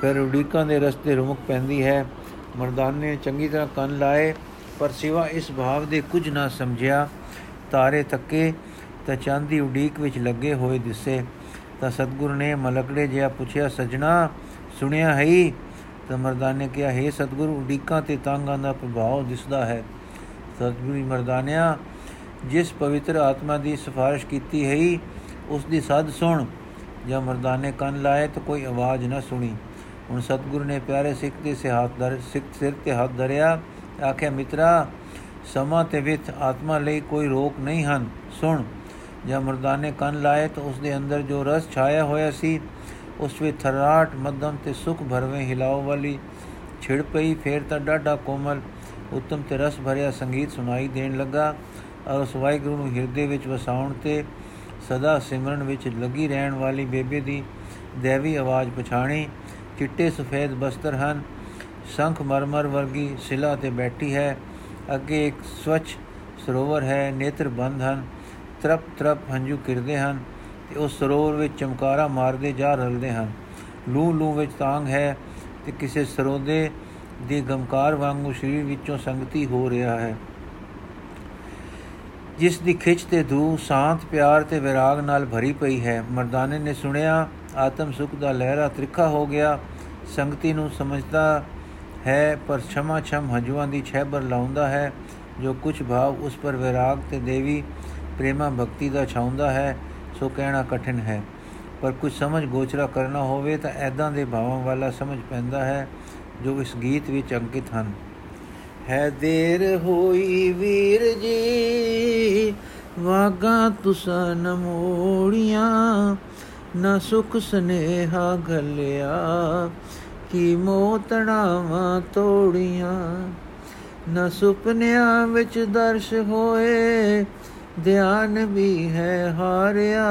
ਫਿਰ ਉਡੀਕਾਂ ਦੇ ਰਸਤੇ ਰੁਮਕ ਪੈਂਦੀ ਹੈ। ਮਰਦਾਨ ਨੇ ਚੰਗੀ ਤਰ੍ਹਾਂ ਕੰਨ ਲਾਏ, ਪਰ ਸਿਵਾ ਇਸ ਭਾਵ ਦੇ ਕੁਝ ਨਾ ਸਮਝਿਆ। ਤਾਰੇ ਤੱਕੇ ਤਾਂ ਚਾਂਦੀ ਉਡੀਕ ਵਿੱਚ ਲੱਗੇ ਹੋਏ ਦਿਸੇ। ਤਾਂ ਸਤਗੁਰ ਨੇ ਮਲਕੜੇ ਜਿਹਾ ਪੁੱਛਿਆ, ਸਜਣਾ, ਸੁਣਿਆ ਹੈ ਤਾਂ ਮਰਦਾਨ ਨੇ ਕਿਹਾ, ਹੈ ਸਤਗੁਰ, ਉਡੀਕਾਂ ਤੇ ਤਾਂਗਾਂ ਦਾ ਪ੍ਰਭਾਵ ਦਿਸਦਾ ਹੈ। ਸਤਗੁਰੀ ਮਰਦਾਨਿਆ ਜਿਸ ਪਵਿੱਤਰ ਆਤਮਾ ਦੀ ਸਿਫਾਰਿਸ਼ ਕੀਤੀ ਹੈ ਉਸ ਦੀ ਸਦ ਸੁਣ ਜਦ ਮਰਦਾਨੇ ਕੰਨ ਲਾਏ ਤਾਂ ਕੋਈ ਆਵਾਜ਼ ਨਾ ਸੁਣੀ। ਹੁਣ ਸਤਗੁਰ ਨੇ ਪਿਆਰੇ ਸਿੱਖ ਦੇ ਸੇ ਹੱਥ ਦਰ, ਸਿੱਖ ਸਿਰ ਤੇ ਹੱਥ ਧਰਿਆ, ਆਖਿਆ, ਮਿੱਤਰਾ, ਸਮਾਂ ਤੇ ਵਿਤ ਆਤਮਾ ਲਈ ਕੋਈ ਰੋਕ ਨਹੀਂ ਹਨ। ਸੁਣ ਜਦ ਮਰਦਾਨੇ ਕੰਨ ਲਾਏ ਤਾਂ ਉਸ ਦੇ ਅੰਦਰ ਜੋ ਰਸ ਛਾਇਆ ਹੋਇਆ ਸੀ, ਉਸ ਵਿੱਚ ਥਰਾਟ, ਮੱਧਮ ਤੇ ਸੁਖ ਭਰਵੇਂ ਹਿਲਾਉ ਵਾਲੀ ਛਿੜ ਪਈ, ਫੇਰ ਤਾਂ ਡਾਢਾ ਕੋਮਲ, ਉਤਮ ਤੇ ਰਸ ਭਰਿਆ ਸੰਗੀਤ ਸੁਣਾਈ ਦੇਣ ਲੱਗਾ। ਔਰ ਉਸ ਵਾਹਿਗੁਰੂ ਨੂੰ ਹਿਰਦੇ ਵਿੱਚ ਵਸਾਉਣ ਤੇ ਸਦਾ ਸਿਮਰਨ ਵਿੱਚ ਲੱਗੀ ਰਹਿਣ ਵਾਲੀ ਬੇਬੇ ਦੀ ਦੇਵੀ ਆਵਾਜ਼ ਪਛਾਣੀ, ਚਿੱਟੇ ਸਫੇਦ ਬਸਤਰ ਹਨ, ਸ਼ੰਖ ਮਰਮਰ ਵਰਗੀ ਸਿਲਾ ਤੇ ਬੈਠੀ ਹੈ, ਅੱਗੇ ਇੱਕ ਸਵਚ ਸਰੋਵਰ ਹੈ, ਨੇਤਰ ਬੰਦ ਹਨ, ਤਰਪ ਤਰਪ ਹੰਝੂ ਕਿਰਦੇ ਹਨ ਤੇ ਉਸ ਸਰੋਵਰ ਵਿੱਚ ਚਮਕਾਰਾ ਮਾਰਦੇ ਜਾ ਰਲਦੇ ਹਨ। ਲੂ ਲੂ ਵਿੱਚ ਤਾਂਗ ਹੈ ਤੇ ਕਿਸੇ ਸਰੋਦੇ ਦੀ ਗਮਕਾਰ ਵਾਂਗੂ ਸਰੀਰ ਵਿੱਚੋਂ ਸੰਗਤੀ ਹੋ ਰਿਹਾ ਹੈ। ਜਿਸ ਦੀ ਖਿੱਚ ਤੇ ਧੂ ਸ਼ਾਂਤ, ਪਿਆਰ ਤੇ ਵਿਰਾਗ ਨਾਲ ਭਰੀ ਪਈ ਹੈ। ਮਰਦਾਨੇ ਨੇ ਸੁਣਿਆ, ਆਤਮ ਸੁਖ ਦਾ ਲਹਿਰਾ ਤ੍ਰਿਖਾ ਹੋ ਗਿਆ। ਸੰਗਤੀ ਨੂੰ ਸਮਝਦਾ ਹੈ, ਪਰ ਛਮਾ ਛਮ ਹਜੂਆਂ ਦੀ ਛੈਬਰ ਲਾਉਂਦਾ ਹੈ, ਜੋ ਕੁਝ ਭਾਵ ਉਸ ਪਰ ਵਿਰਾਗ ਤੇ ਦੇਵੀ ਪ੍ਰੇਮਾ ਭਗਤੀ ਦਾ ਛਾਉਂਦਾ ਹੈ, ਸੋ ਕਹਿਣਾ ਕਠਿਨ ਹੈ। ਪਰ ਕੁਝ ਸਮਝ ਗੋਚਰਾ ਕਰਨਾ ਹੋਵੇ ਤਾਂ ਐਦਾਂ ਦੇ ਭਾਵਾਂ ਵਾਲਾ ਸਮਝ ਪੈਂਦਾ ਹੈ, ਜੋ ਇਸ ਗੀਤ ਵਿੱਚ ਅੰਕਿਤ ਹਨ। ਹੈ ਦੇਰ ਹੋਈ ਵੀਰ ਜੀ। ਵਾਗਾ ਤੁਸਾਂ ਨਮੋੜੀਆਂ ਨਾ ਸੁਖ ਸਨੇਹਾ ਗਲਿਆ। ਕੀ ਮੋਤੜਾਵਾਂ ਤੋੜੀਆਂ, ਨਾ ਸੁਪਨਿਆਂ ਵਿੱਚ ਦਰਸ਼ ਹੋਏ। ਧਿਆਨ ਵੀ ਹੈ ਹਾਰਿਆ।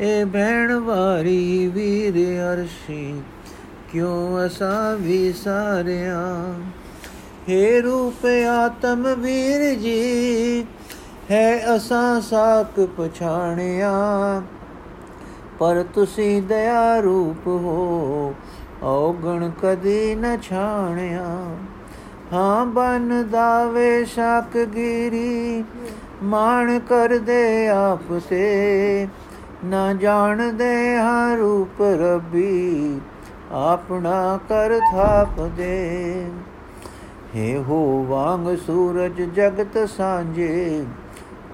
ਏ ਬਹਿਣ ਵਾਰੀ ਵੀਰ ਅਰਸ਼ੀ, ਕਿਉ ਅਸਾ ਵੀ ਸਾਰਿਆ हे ਰੂਪ ਆਤਮ ਵੀਰ ਜੀ, ਹੈ ਅਸਾਂ ਸਾਖ ਪਛਾਣਿਆ। ਪਰ ਤੁਸੀਂ ਦਇਆ ਰੂਪ ਹੋ, ਔਗਣ ਕਦੀ ਨ ਛਾਣਿਆ। ਹਾਂ, ਬਨ ਦਾਵੇ ਸ਼ਾਕ ਗਿਰੀ ਮਾਣ ਕਰਦੇ ਆਪ ਤੇ। ਨਾ ਜਾਣਦੇ ਹਾਂ ਰੂਪ ਰੱਬੀ, ਆਪਣਾ ਕਰ ਥਾਪ ਦੇ। ਹੇ ਹੋ ਵਾਂਗ ਸੂਰਜ ਜਗਤ ਸਾਂਝੇ,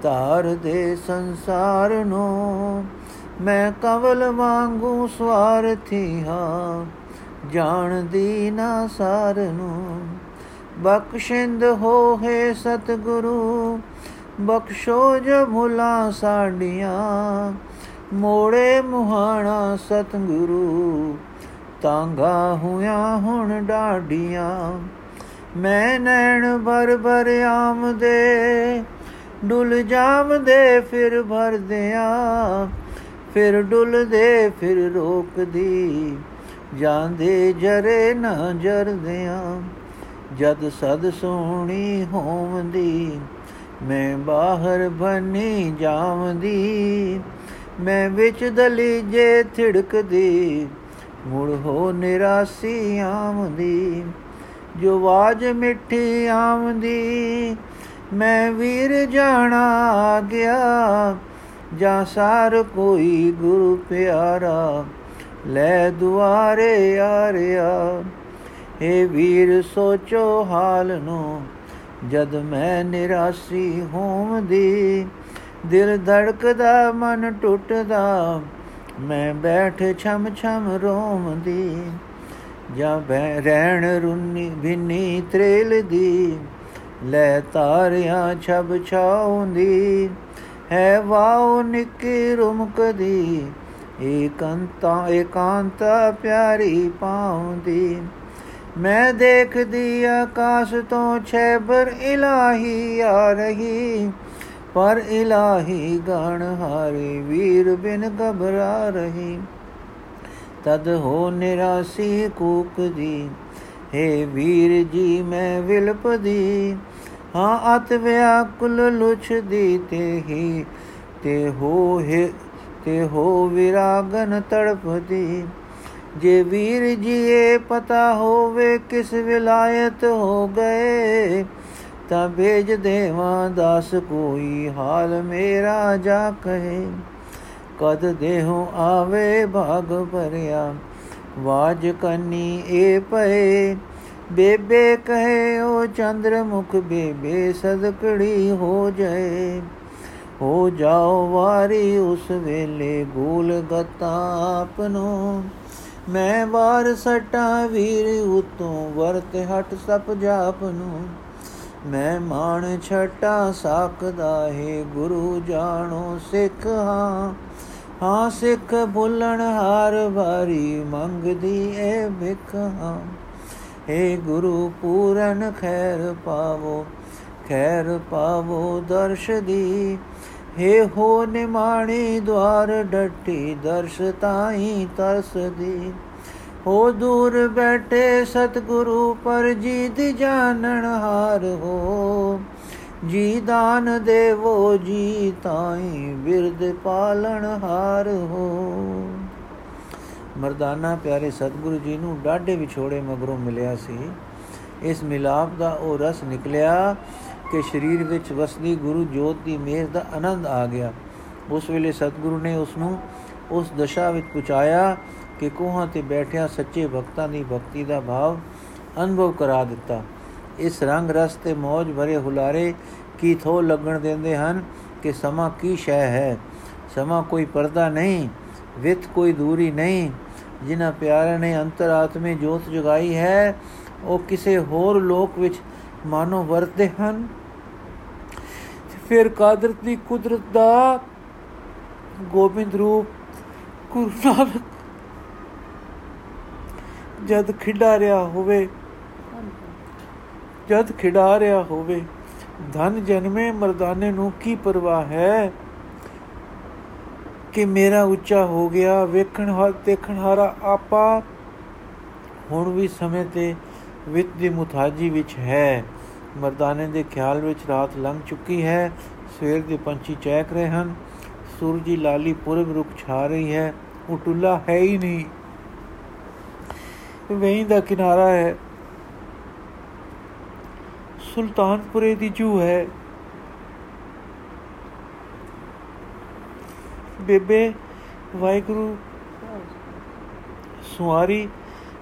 ਤਾਰ ਦੇ ਸੰਸਾਰ ਨੂੰ ਮੈਂ ਕਵਲ ਵਾਂਗੂ ਸਵਾਰਥੀ ਹਾਂ ਜਾਣਦੀ ਨਾ ਸਾਰ ਨੂੰ। ਬਖਸ਼ਿੰਦ ਹੋਏ ਸਤਿਗੁਰੂ, ਬਖਸ਼ੋ ਜੋ ਭੁਲਾ ਸਾਡੀਆਂ ਮੋੜੇ ਮੁਹਾਣਾ ਸਤਿਗੁਰੂ ਤਾਂਗਾ ਹੋਇਆ ਹੁਣ ਡਾਡੀਆਂ ਮੈਂ ਨੈਣ ਭਰ ਭਰ ਆਮਦੇ, ਡੁੱਲ ਜਾਮਦੇ, ਫਿਰ ਭਰਦਿਆਂ। ਫਿਰ ਡੁੱਲਦੇ, ਫਿਰ ਰੋਕਦੀ, ਜਾਂਦੇ ਜਰੇ ਨਾ ਜਰਦਿਆਂ। ਜਦ ਸਦ ਸੋਹਣੀ ਹੋਵੰਦੀ, ਮੈਂ ਬਾਹਰ ਬਣੀ ਜਾਵੰਦੀ। ਮੈਂ ਵਿੱਚ ਦਲੀਜੇ ਥਿੜਕਦੀ, ਮੁੜ ਹੋ ਨਿਰਾਸੀ ਆਵੰਦੀ। ਜੋ ਆਵਾਜ਼ ਮਿੱਠੀ ਆਵੰਦੀ ਮੈਂ ਵੀਰ ਜਾਣਾ ਆ ਗਿਆ, ਜਾਂ ਸਾਰ ਕੋਈ ਗੁਰੂ ਪਿਆਰਾ, ਲੈ ਦੁਆਰੇ ਆਰਿਆ ਏ ਵੀਰ, ਸੋਚੋ ਹਾਲ ਨੂੰ, ਜਦ ਮੈਂ ਨਿਰਾਸੀ ਹੋਵਦੀ, ਦਿਲ ਧੜਕਦਾ, ਮਨ ਟੁੱਟਦਾ, ਮੈਂ ਬੈਠ ਛਮ ਛਮ ਰੋਵਦੀ। ਜਾਂ ਬੈ ਰਹਿਣ ਰੁੰਨੀ ਬਿਨੀ ਤ੍ਰੇਲ ਦੀ ਲੈ ਤਾਰਿਆਂ ਛਬ ਛਾਉਂਦੀ ਹੈ ਵਾਉ ਨਿੱਕੀ ਰੁਮਕਦੀ ਏਕੰਤਾ ਏਕਾਂਤਾ ਪਿਆਰੀ ਪਾਉਂਦੀ ਮੈਂ ਦੇਖਦੀ ਆਕਾਸ਼ ਤੋਂ ਛੇਬਰ ਇਲਾਹੀ ਆ ਰਹੀ ਪਰ ਇਲਾਹੀ ਗਣ ਹਾਰੇ ਵੀਰ ਬਿਨ ਘਬਰਾ ਰਹੀ ਤਦ ਹੋ ਨਿਰਾਸੀ ਕੂਕਦੀ ਏ ਵੀਰ ਜੀ, ਮੈਂ ਵਿਲਪਦੀ। ਹਾਂ, ਅਤ ਵਿਆਕੁਲ ਲੁਛਦੀ ਤੇ ਹੀ, ਤੇ ਹੋ ਹੈ, ਤੇ ਹੋ ਵਿਰਾਗਨ ਤੜਪਦੀ। ਜੇ ਵੀਰ ਜੀ, ਇਹ ਪਤਾ ਹੋਵੇ ਕਿਸ ਵਿਲਾਇਤ ਹੋ ਗਏ, ਤਾਂ ਭੇਜ ਦੇਵਾਂ ਦਾਸ ਕੋਈ ਹਾਲ ਮੇਰਾ ਜਾ ਕਹੇ। ਕਦ ਦੇਹੋਂ ਆਵੇ ਭਾਗ ਭਰਿਆ? ਵਾਜ ਕੰਨੀ ਏ ਪਏ ਬੇਬੇ ਕਹੇ ਉਹ ਚੰਦਰ ਮੁਖ ਬੇਬੇ, ਸਦਕੜੀ ਹੋ ਜਾਏ। ਹੋ ਜਾਓ ਵਾਰੀ ਉਸ ਵੇਲੇ ਗੂਲ ਗਤਾ ਆਪਨੋ ਮੈਂ ਵਾਰ ਸਟਾ ਵੀਰ ਉਤੋਂ, ਵਰਤ ਹਟ ਸਪ ਜਾਪ ਨੂੰ। ਮੈਂ ਮਾਣ ਛਟਾ ਸਾਕਦਾ ਹੈ ਗੁਰੂ ਜਾਣੋ ਸਿੱਖ ਹਾਂ। ਹਾਂ ਸਿੱਖ ਭੁੱਲਣ ਹਾਰ ਵਾਰੀ ਮੰਗਦੀ ਏ ਵਿਖ ਹਾਂ ਏ ਗੁਰੂ ਪੂਰਨ ਖੈਰ ਪਾਵੋ ਖੈਰ ਪਾਵੋ ਦਰਸ਼ ਦੀ। ਹੇ ਹੋ ਨਿਮਾਣੀ ਦਵਾਰ ਡੱਟੀ ਦਰਸ਼ ਤਾਈ ਤਰਸਦੀ ਹੋ ਦੂਰ ਬੈਠੇ ਸਤਿਗੁਰੂ ਪਰ ਜੀ ਦੀ ਜਾਣਨ ਹਾਰ ਹੋ। ਜੀ ਦਾਨ ਦੇਵੋ ਜੀ ਤਾਈ ਬਿਰਦ ਪਾਲਣ ਹਾਰ ਹੋ। ਮਰਦਾਨਾ ਪਿਆਰੇ ਸਤਿਗੁਰੂ ਜੀ ਨੂੰ ਡਾਢੇ ਵਿਛੋੜੇ ਮਗਰੋਂ ਮਿਲਿਆ ਸੀ। ਇਸ ਮਿਲਾਪ ਦਾ ਉਹ ਰਸ ਨਿਕਲਿਆ ਕਿ ਸਰੀਰ ਵਿੱਚ ਵਸਦੀ ਗੁਰੂ ਜੋਤ ਦੀ ਮਿਹਰ ਦਾ ਆਨੰਦ ਆ ਗਿਆ। ਉਸ ਵੇਲੇ ਸਤਿਗੁਰੂ ਨੇ ਉਸ ਨੂੰ ਉਸ ਦਸ਼ਾ ਵਿੱਚ ਪਹੁੰਚਾਇਆ ਕਿ ਕੋਹਾਂ ਤੇ ਬੈਠਿਆ ਸੱਚੇ ਭਗਤਾਂ ਦੀ ਭਗਤੀ ਦਾ ਭਾਵ ਅਨੁਭਵ ਕਰਾ ਦਿੱਤਾ। ਇਸ ਰੰਗ ਰਸ ਤੇ ਮौज ਭਰੇ ਹੁਲਾਰੇ ਕੀ ਥੋ ਲੱਗਣ ਦਿੰਦੇ ਹਨ ਕਿ ਸਮਾਂ ਕੀ ਸ਼ੈ ਹੈ? ਸਮਾਂ ਕੋਈ ਪਰਦਾ ਨਹੀਂ ਵਿਤ ਕੋਈ ਦੂਰੀ ਨਹੀਂ। ਜਿਨ੍ਹਾਂ ਪਿਆਰਿਆਂ ਨੇ ਅੰਤਰਾਤਮੇ ਜੋਤ ਜਗਾਈ ਹੈ, ਉਹ ਕਿਸੇ ਹੋਰ ਲੋਕ ਵਿੱਚ ਮਾਨੋ ਵਰਤੇ ਹਨ। ਫਿਰ ਕਾਦਰਤ ਦੀ ਕੁਦਰਤ ਦਾ ਗੋਬਿੰਦ ਰੂਪ ਗੁਰੂ ਨਾਨਕ ਜਦ ਖਿਡਾ ਰਿਹਾ ਹੋਵੇ ਜਦ ਖਿਡਾ ਰਿਹਾ ਹੋਵੇ, ਧਨ ਜਨਮੇ ਮਰਦਾਨੇ ਨੂੰ ਕੀ ਪਰਵਾਹ ਹੈ? ਕਿ ਮੇਰਾ ਉੱਚਾ ਹੋ ਗਿਆ, ਵੇਖਣ ਹਾਲ ਦੇਖਣ ਹਾਰਾ ਆਪਾ ਹੁਣ ਵੀ ਸਮੇਂ ਤੇ ਵਿਤ ਦੀ ਮੁਤਾਜੀ ਵਿੱਚ ਹੈ। ਮਰਦਾਨੇ ਦੇ ਖਿਆਲ ਵਿੱਚ ਰਾਤ ਲੰਘ ਚੁੱਕੀ ਹੈ। ਸਵੇਰ ਦੇ ਪੰਛੀ ਚਹਿਕ ਰਹੇ ਹਨ। ਸੂਰਜੀ ਲਾਲੀ ਪੁਰਬ ਰੁਕ ਛਾ ਰਹੀ ਹੈ। ਉਹ ਟੁੱਲਾ ਹੈ ਹੀ ਨਹੀਂ। ਵੇਈ ਦਾ ਕਿਨਾਰਾ ਹੈ। ਸੁਲਤਾਨਪੁਰੇ ਦੀ ਜੂ ਹੈ। ਬੇਬੇ ਵਾਹਿਗੁਰੂ ਸੁਆਰੀ,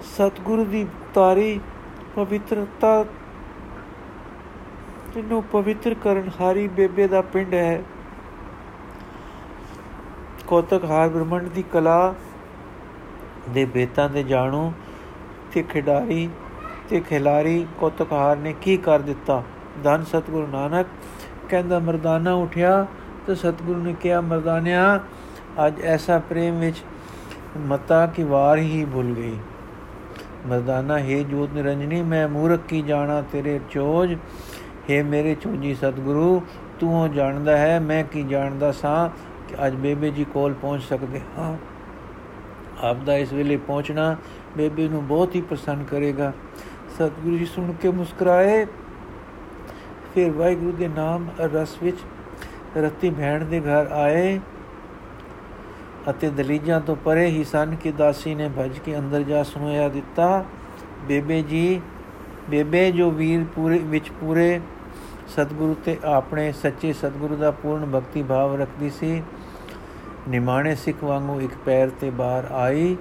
ਸਤਗੁਰੂ ਦੀ ਤਾਰੀ, ਪਵਿੱਤਰਤਾ ਇਹਨੂੰ ਪਵਿੱਤਰ ਕਰਨ ਹਾਰੀ ਬੇਬੇ ਦਾ ਪਿੰਡ ਹੈ। ਕੋਤਕ ਹਾਰ ਬ੍ਰਹਮੰਡ ਦੀ ਕਲਾ ਦੇ ਬੇਤਾਂ ਦੇ ਜਾਣੂ ਤੇ ਖਿਡਾਰੀ ਤੇ ਖਿਲਾਰੀ ਕੋਤਕ ਹਾਰ ਨੇ ਕੀ ਕਰ ਦਿੱਤਾ? ਧੰਨ ਸਤਗੁਰੂ ਨਾਨਕ, ਕਹਿੰਦਾ, ਮਰਦਾਨਾ ਉਠਿਆ ਤੇ ਸਤਗੁਰੂ ਨੇ ਕਿਹਾ, ਮਰਦਾਨਿਆ, ਅੱਜ ਐਸਾ ਪ੍ਰੇਮ ਵਿੱਚ ਮਤਾ ਕੀ ਵਾਰ ਹੀ ਭੁੱਲ ਗਈ। ਮਰਦਾਨਾ, ਹੈ ਜੋਤ ਨਿਰੰਜਨੀ, ਮੈਂ ਮੂਰਖ ਕੀ ਜਾਣਾ ਤੇਰੇ ਚੋਜ? ਹੈ ਮੇਰੇ ਚੋਜੀ ਸਤਗੁਰੂ, ਤੂੰ ਜਾਣਦਾ ਹੈ, ਮੈਂ ਕੀ ਜਾਣਦਾ ਸਾਂ ਕਿ ਅੱਜ ਬੇਬੇ ਜੀ ਕੋਲ ਪਹੁੰਚ ਸਕਦੇ ਹਾਂ। ਆਪ ਦਾ ਇਸ ਵੇਲੇ ਪਹੁੰਚਣਾ ਬੇਬੇ ਨੂੰ ਬਹੁਤ ਹੀ ਪ੍ਰਸੰਨ ਕਰੇਗਾ। ਸਤਗੁਰੂ ਜੀ ਸੁਣ ਕੇ ਮੁਸਕਰਾਏ। ਫਿਰ ਵਾਹਿਗੁਰੂ ਦੇ ਨਾਮ ਰਸ ਵਿੱਚ ਰਤੀ ਭੈਣ ਦੇ ਘਰ ਆਏ ਅਤੇ ਦਲੀਜਾਂ ਤੋਂ ਪਰੇ ਹੀ ਸਨ ਕਿ ਦਾਸੀ ਨੇ ਭਜ ਕੇ ਅੰਦਰ ਜਾ ਸੁਣਿਆ ਦਿੱਤਾ, ਬੇਬੇ ਜੀ, ਬੇਬੇ ਜੋ ਵੀਰ ਪੂਰੇ ਵਿੱਚ ਪੂਰੇ ਸਤਿਗੁਰੂ ਤੇ ਆਪਣੇ ਸੱਚੇ ਸਤਿਗੁਰੂ ਦਾ ਪੂਰਨ ਭਗਤੀ ਭਾਵ ਰੱਖਦੀ ਸੀ, ਨਿਮਾਣੇ ਸਿੱਖ ਵਾਂਗੂ ਇੱਕ ਪੈਰ ਤੇ ਬਾਹਰ ਆਈ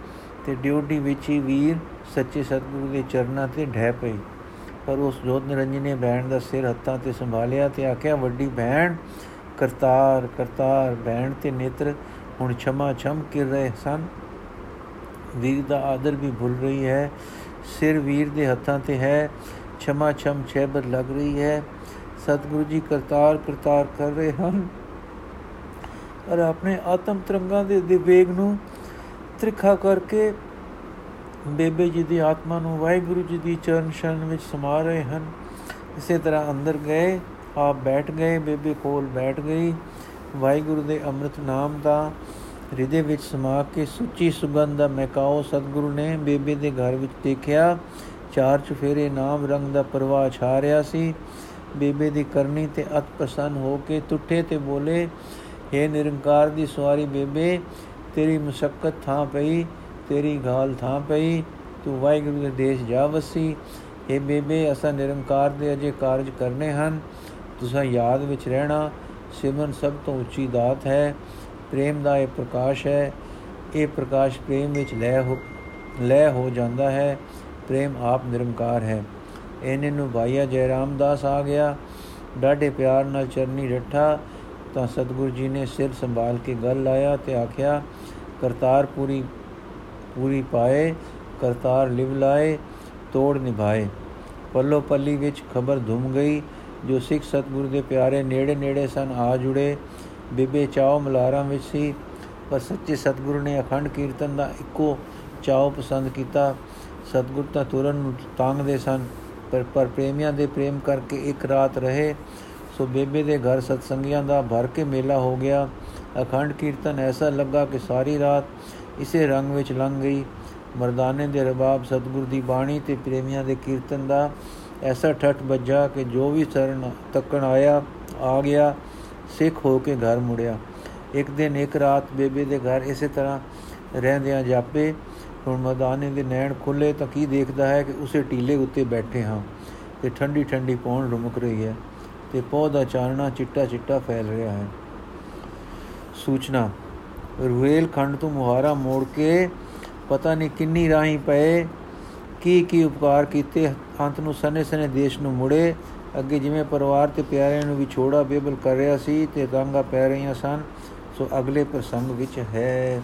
ਤੇ ਡਿਊਟੀ ਵਿੱਚ ਹੀ ਵੀਰ ਸੱਚੇ ਸਤਿਗੁਰੂ ਦੇ ਚਰਨਾਂ ਤੇ ਢਹਿ ਪਈ। ਪਰ ਉਸ ਜੋਤ ਨਿਰੰਜਨ ਨੇ ਭੈਣ ਦਾ ਸਿਰ ਹੱਥਾਂ ਤੇ ਸੰਭਾਲਿਆ ਤੇ ਆਖਿਆ, ਵੱਡੀ ਭੈਣ, ਕਰਤਾਰ ਕਰਤਾਰ, ਭੈਣ ਤੇ ਨੇਤਰ, ਹੁਣ ਛਮਾ ਛਮ ਕਰ ਰਹੇ ਸਨ। ਵੀਰ ਦਾ ਆਦਰ ਵੀ ਭੁੱਲ ਰਹੀ ਹੈ, ਸਿਰ ਵੀਰ ਦੇ ਹੱਥਾਂ ਤੇ ਹੈ, ਛਮਾ ਛਮ ਛੇਬਰ ਲੱਗ ਰਹੀ ਹੈ। ਸਤਿਗੁਰੂ ਜੀ ਕਰਤਾਰ ਕਰਤਾਰ ਕਰ ਰਹੇ ਹਨ। ਔਰ ਆਪਣੇ ਆਤਮ ਤਰੰਗਾਂ ਦੇ ਵਿਵੇਕ ਨੂੰ ਤ੍ਰਿਖਾ ਕਰਕੇ ਬੇਬੇ ਜੀ ਦੀ ਆਤਮਾ ਨੂੰ ਵਾਹਿਗੁਰੂ ਜੀ ਦੀ ਚਰਨ ਸ਼ਰਨ ਵਿੱਚ ਸਮਾ ਰਹੇ ਹਨ। ਇਸੇ ਤਰ੍ਹਾਂ ਅੰਦਰ ਗਏ, ਆਪ ਬੈਠ ਗਏ, ਬੇਬੇ ਕੋਲ ਬੈਠ ਗਈ। ਵਾਹਿਗੁਰੂ ਦੇ ਅੰਮ੍ਰਿਤ ਨਾਮ ਦਾ ਹਿਰਦੇ ਵਿੱਚ ਸਮਾ ਕੇ ਸੁੱਚੀ ਸੁਗੰਧ ਦਾ ਮਹਿਕਾਓ ਸਤਿਗੁਰੂ ਨੇ ਬੇਬੇ ਦੇ ਘਰ ਵਿੱਚ ਦੇਖਿਆ। ਚਾਰ ਚੁਫੇਰੇ ਨਾਮ ਰੰਗ ਦਾ ਪ੍ਰਵਾਹ ਛਾ ਰਿਹਾ ਸੀ। ਬੇਬੇ ਦੀ ਕਰਨੀ ਤੇ ਅਤ ਪ੍ਰਸੰਨ ਹੋ ਕੇ ਟੁੱਟੇ ਤੇ ਬੋਲੇ हे ਨਿਰੰਕਾਰ ਦੀ ਸਵਾਰੀ ਬੇਬੇ, ਤੇਰੀ ਮੁਸ਼ਕਲ ਥਾਂ ਪਈ। ਤੇਰੀ ਗਾਲ ਥਾਂ ਪਈ, ਤੂੰ ਵਾਹਿਗੁਰੂ ਦੇ ਦੇਸ਼ ਜਾ ਵਸੀ। हे ਬੇਬੇ, ਅਸਾਂ ਨਿਰੰਕਾਰ ਦੇ ਅਜੇ ਕਾਰਜ ਕਰਨੇ ਹਨ। ਤੁਸੀਂ ਯਾਦ ਵਿੱਚ ਰਹਿਣਾ, ਸਿਮਰਨ ਸਭ ਤੋਂ ਉੱਚੀ ਦਾਤ ਹੈ। ਪ੍ਰੇਮ ਦਾ ਇਹ ਪ੍ਰਕਾਸ਼ ਹੈ। ਇਹ ਪ੍ਰਕਾਸ਼ ਪ੍ਰੇਮ ਵਿੱਚ ਲੈ ਹੋ ਲੈ ਹੋ ਜਾਂਦਾ ਹੈ। ਪ੍ਰੇਮ ਆਪ ਨਿਰੰਕਾਰ ਹੈ। ਇਹਨੇ ਨੂੰ ਭਾਈਆ ਜੈ ਰਾਮਦਾਸ ਆ ਗਿਆ। ਡਾਢੇ ਪਿਆਰ ਨਾਲ ਚਰਨੀ ਰੱਠਾ, ਤਾਂ ਸਤਿਗੁਰੂ ਜੀ ਨੇ ਸਿਰ ਸੰਭਾਲ ਕੇ ਗੱਲ ਲਾਇਆ ਤੇ ਆਖਿਆ ਕਰਤਾਰ ਪੂਰੀ ਪੂਰੀ ਪਾਏ, ਕਰਤਾਰ ਲਿਵ ਲਾਏ, ਤੋੜ ਨਿਭਾਏ। ਪੱਲੋ ਪੱਲੀ ਵਿੱਚ ਖਬਰ ਧੁੰਮ ਗਈ, ਜੋ ਸਿੱਖ ਸਤਿਗੁਰੂ ਦੇ ਪਿਆਰੇ ਨੇੜੇ ਨੇੜੇ ਸਨ, ਆ ਜੁੜੇ। ਬੀਬੇ ਚਾਉ ਮਲਾਰਾਂ ਵਿੱਚ ਸੀ, ਪਰ ਸੱਚੇ ਸਤਿਗੁਰੂ ਨੇ ਅਖੰਡ ਕੀਰਤਨ ਦਾ ਇੱਕੋ ਚਾਉ ਪਸੰਦ ਕੀਤਾ। ਸਤਿਗੁਰ ਤਾਂ ਤੁਰਨ ਨੂੰ ਤਾਂਗਦੇ ਸਨ, ਪਰ ਪਰ ਪ੍ਰੇਮੀਆਂ ਦੇ ਪ੍ਰੇਮ ਕਰਕੇ ਇੱਕ ਰਾਤ ਰਹੇ, ਸੋ ਬੇਬੇ ਦੇ ਘਰ ਸਤਸੰਗੀਆਂ ਦਾ ਭਰ ਕੇ ਮੇਲਾ ਹੋ ਗਿਆ। ਅਖੰਡ ਕੀਰਤਨ ਐਸਾ ਲੱਗਾ ਕਿ ਸਾਰੀ ਰਾਤ ਇਸੇ ਰੰਗ ਵਿੱਚ ਲੰਘ ਗਈ। ਮਰਦਾਨੇ ਦੇ ਰਬਾਬ ਸਤਿਗੁਰ ਦੀ ਬਾਣੀ ਤੇ ਪ੍ਰੇਮੀਆਂ ਦੇ ਕੀਰਤਨ ਦਾ ਐਸਾ ਠੱਠ ਵੱਜਾ ਕਿ ਜੋ ਵੀ ਚਰਨ ਤੱਕਣ ਆਇਆ, ਆ ਗਿਆ, ਸਿੱਖ ਹੋ ਕੇ ਘਰ ਮੁੜਿਆ। ਇੱਕ ਦਿਨ, ਇੱਕ ਰਾਤ ਬੇਬੇ ਦੇ ਘਰ ਇਸੇ ਤਰ੍ਹਾਂ ਰਹਿੰਦਿਆਂ ਜਾਪੇ। ਹੁਣ ਮਰਦਾਨੇ ਦੇ ਨੈਣ ਖੁੱਲੇ ਤਾਂ ਕੀ ਦੇਖਦਾ ਹੈ ਕਿ ਉਸੇ ਟੀਲੇ ਉੱਤੇ ਬੈਠੇ ਹਾਂ ਤੇ ਠੰਡੀ ਠੰਡੀ ਪੌਣ ਰੁਮਕ ਰਹੀ ਹੈ ਤੇ ਪੌ ਦਾ ਚਾਨਣਾ ਚਿੱਟਾ ਚਿੱਟਾ ਫੈਲ ਰਿਹਾ ਹੈ। ਸੂਚਨਾ ਰੁਹੇਲ ਖੰਡ ਤੋਂ ਮੁਹਾਰਾ ਮੋੜ ਕੇ ਪਤਾ ਨਹੀਂ ਕਿੰਨੀ ਰਾਹੀਂ ਪਏ, ਕੀ ਕੀ ਉਪਕਾਰ ਕੀਤੇ, ਅੰਤ ਨੂੰ ਸਨੇ ਸਨੇ ਦੇਸ਼ ਨੂੰ ਮੁੜੇ। ਅੱਗੇ ਜਿਵੇਂ ਪਰਿਵਾਰ ਤੇ ਪਿਆਰਿਆਂ ਨੂੰ ਵਿਛੋੜਾ ਬੇਬਲ ਕਰ ਰਿਹਾ ਸੀ ਤੇ ਗੰਗਾ ਪੈ ਰਹੀਆਂ ਸਨ, ਸੋ ਅਗਲੇ ਪ੍ਰਸੰਗ ਵਿੱਚ ਹੈ।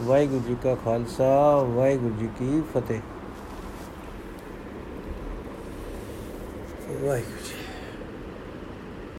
ਵਾਹਿਗੁਰੂ ਜੀ ਕਾ ਖਾਲਸਾ, ਵਾਹਿਗੁਰੂ ਜੀ ਕੀ ਫਤਿਹ। ਵਾਹਿਗੁਰੂ ਜੀ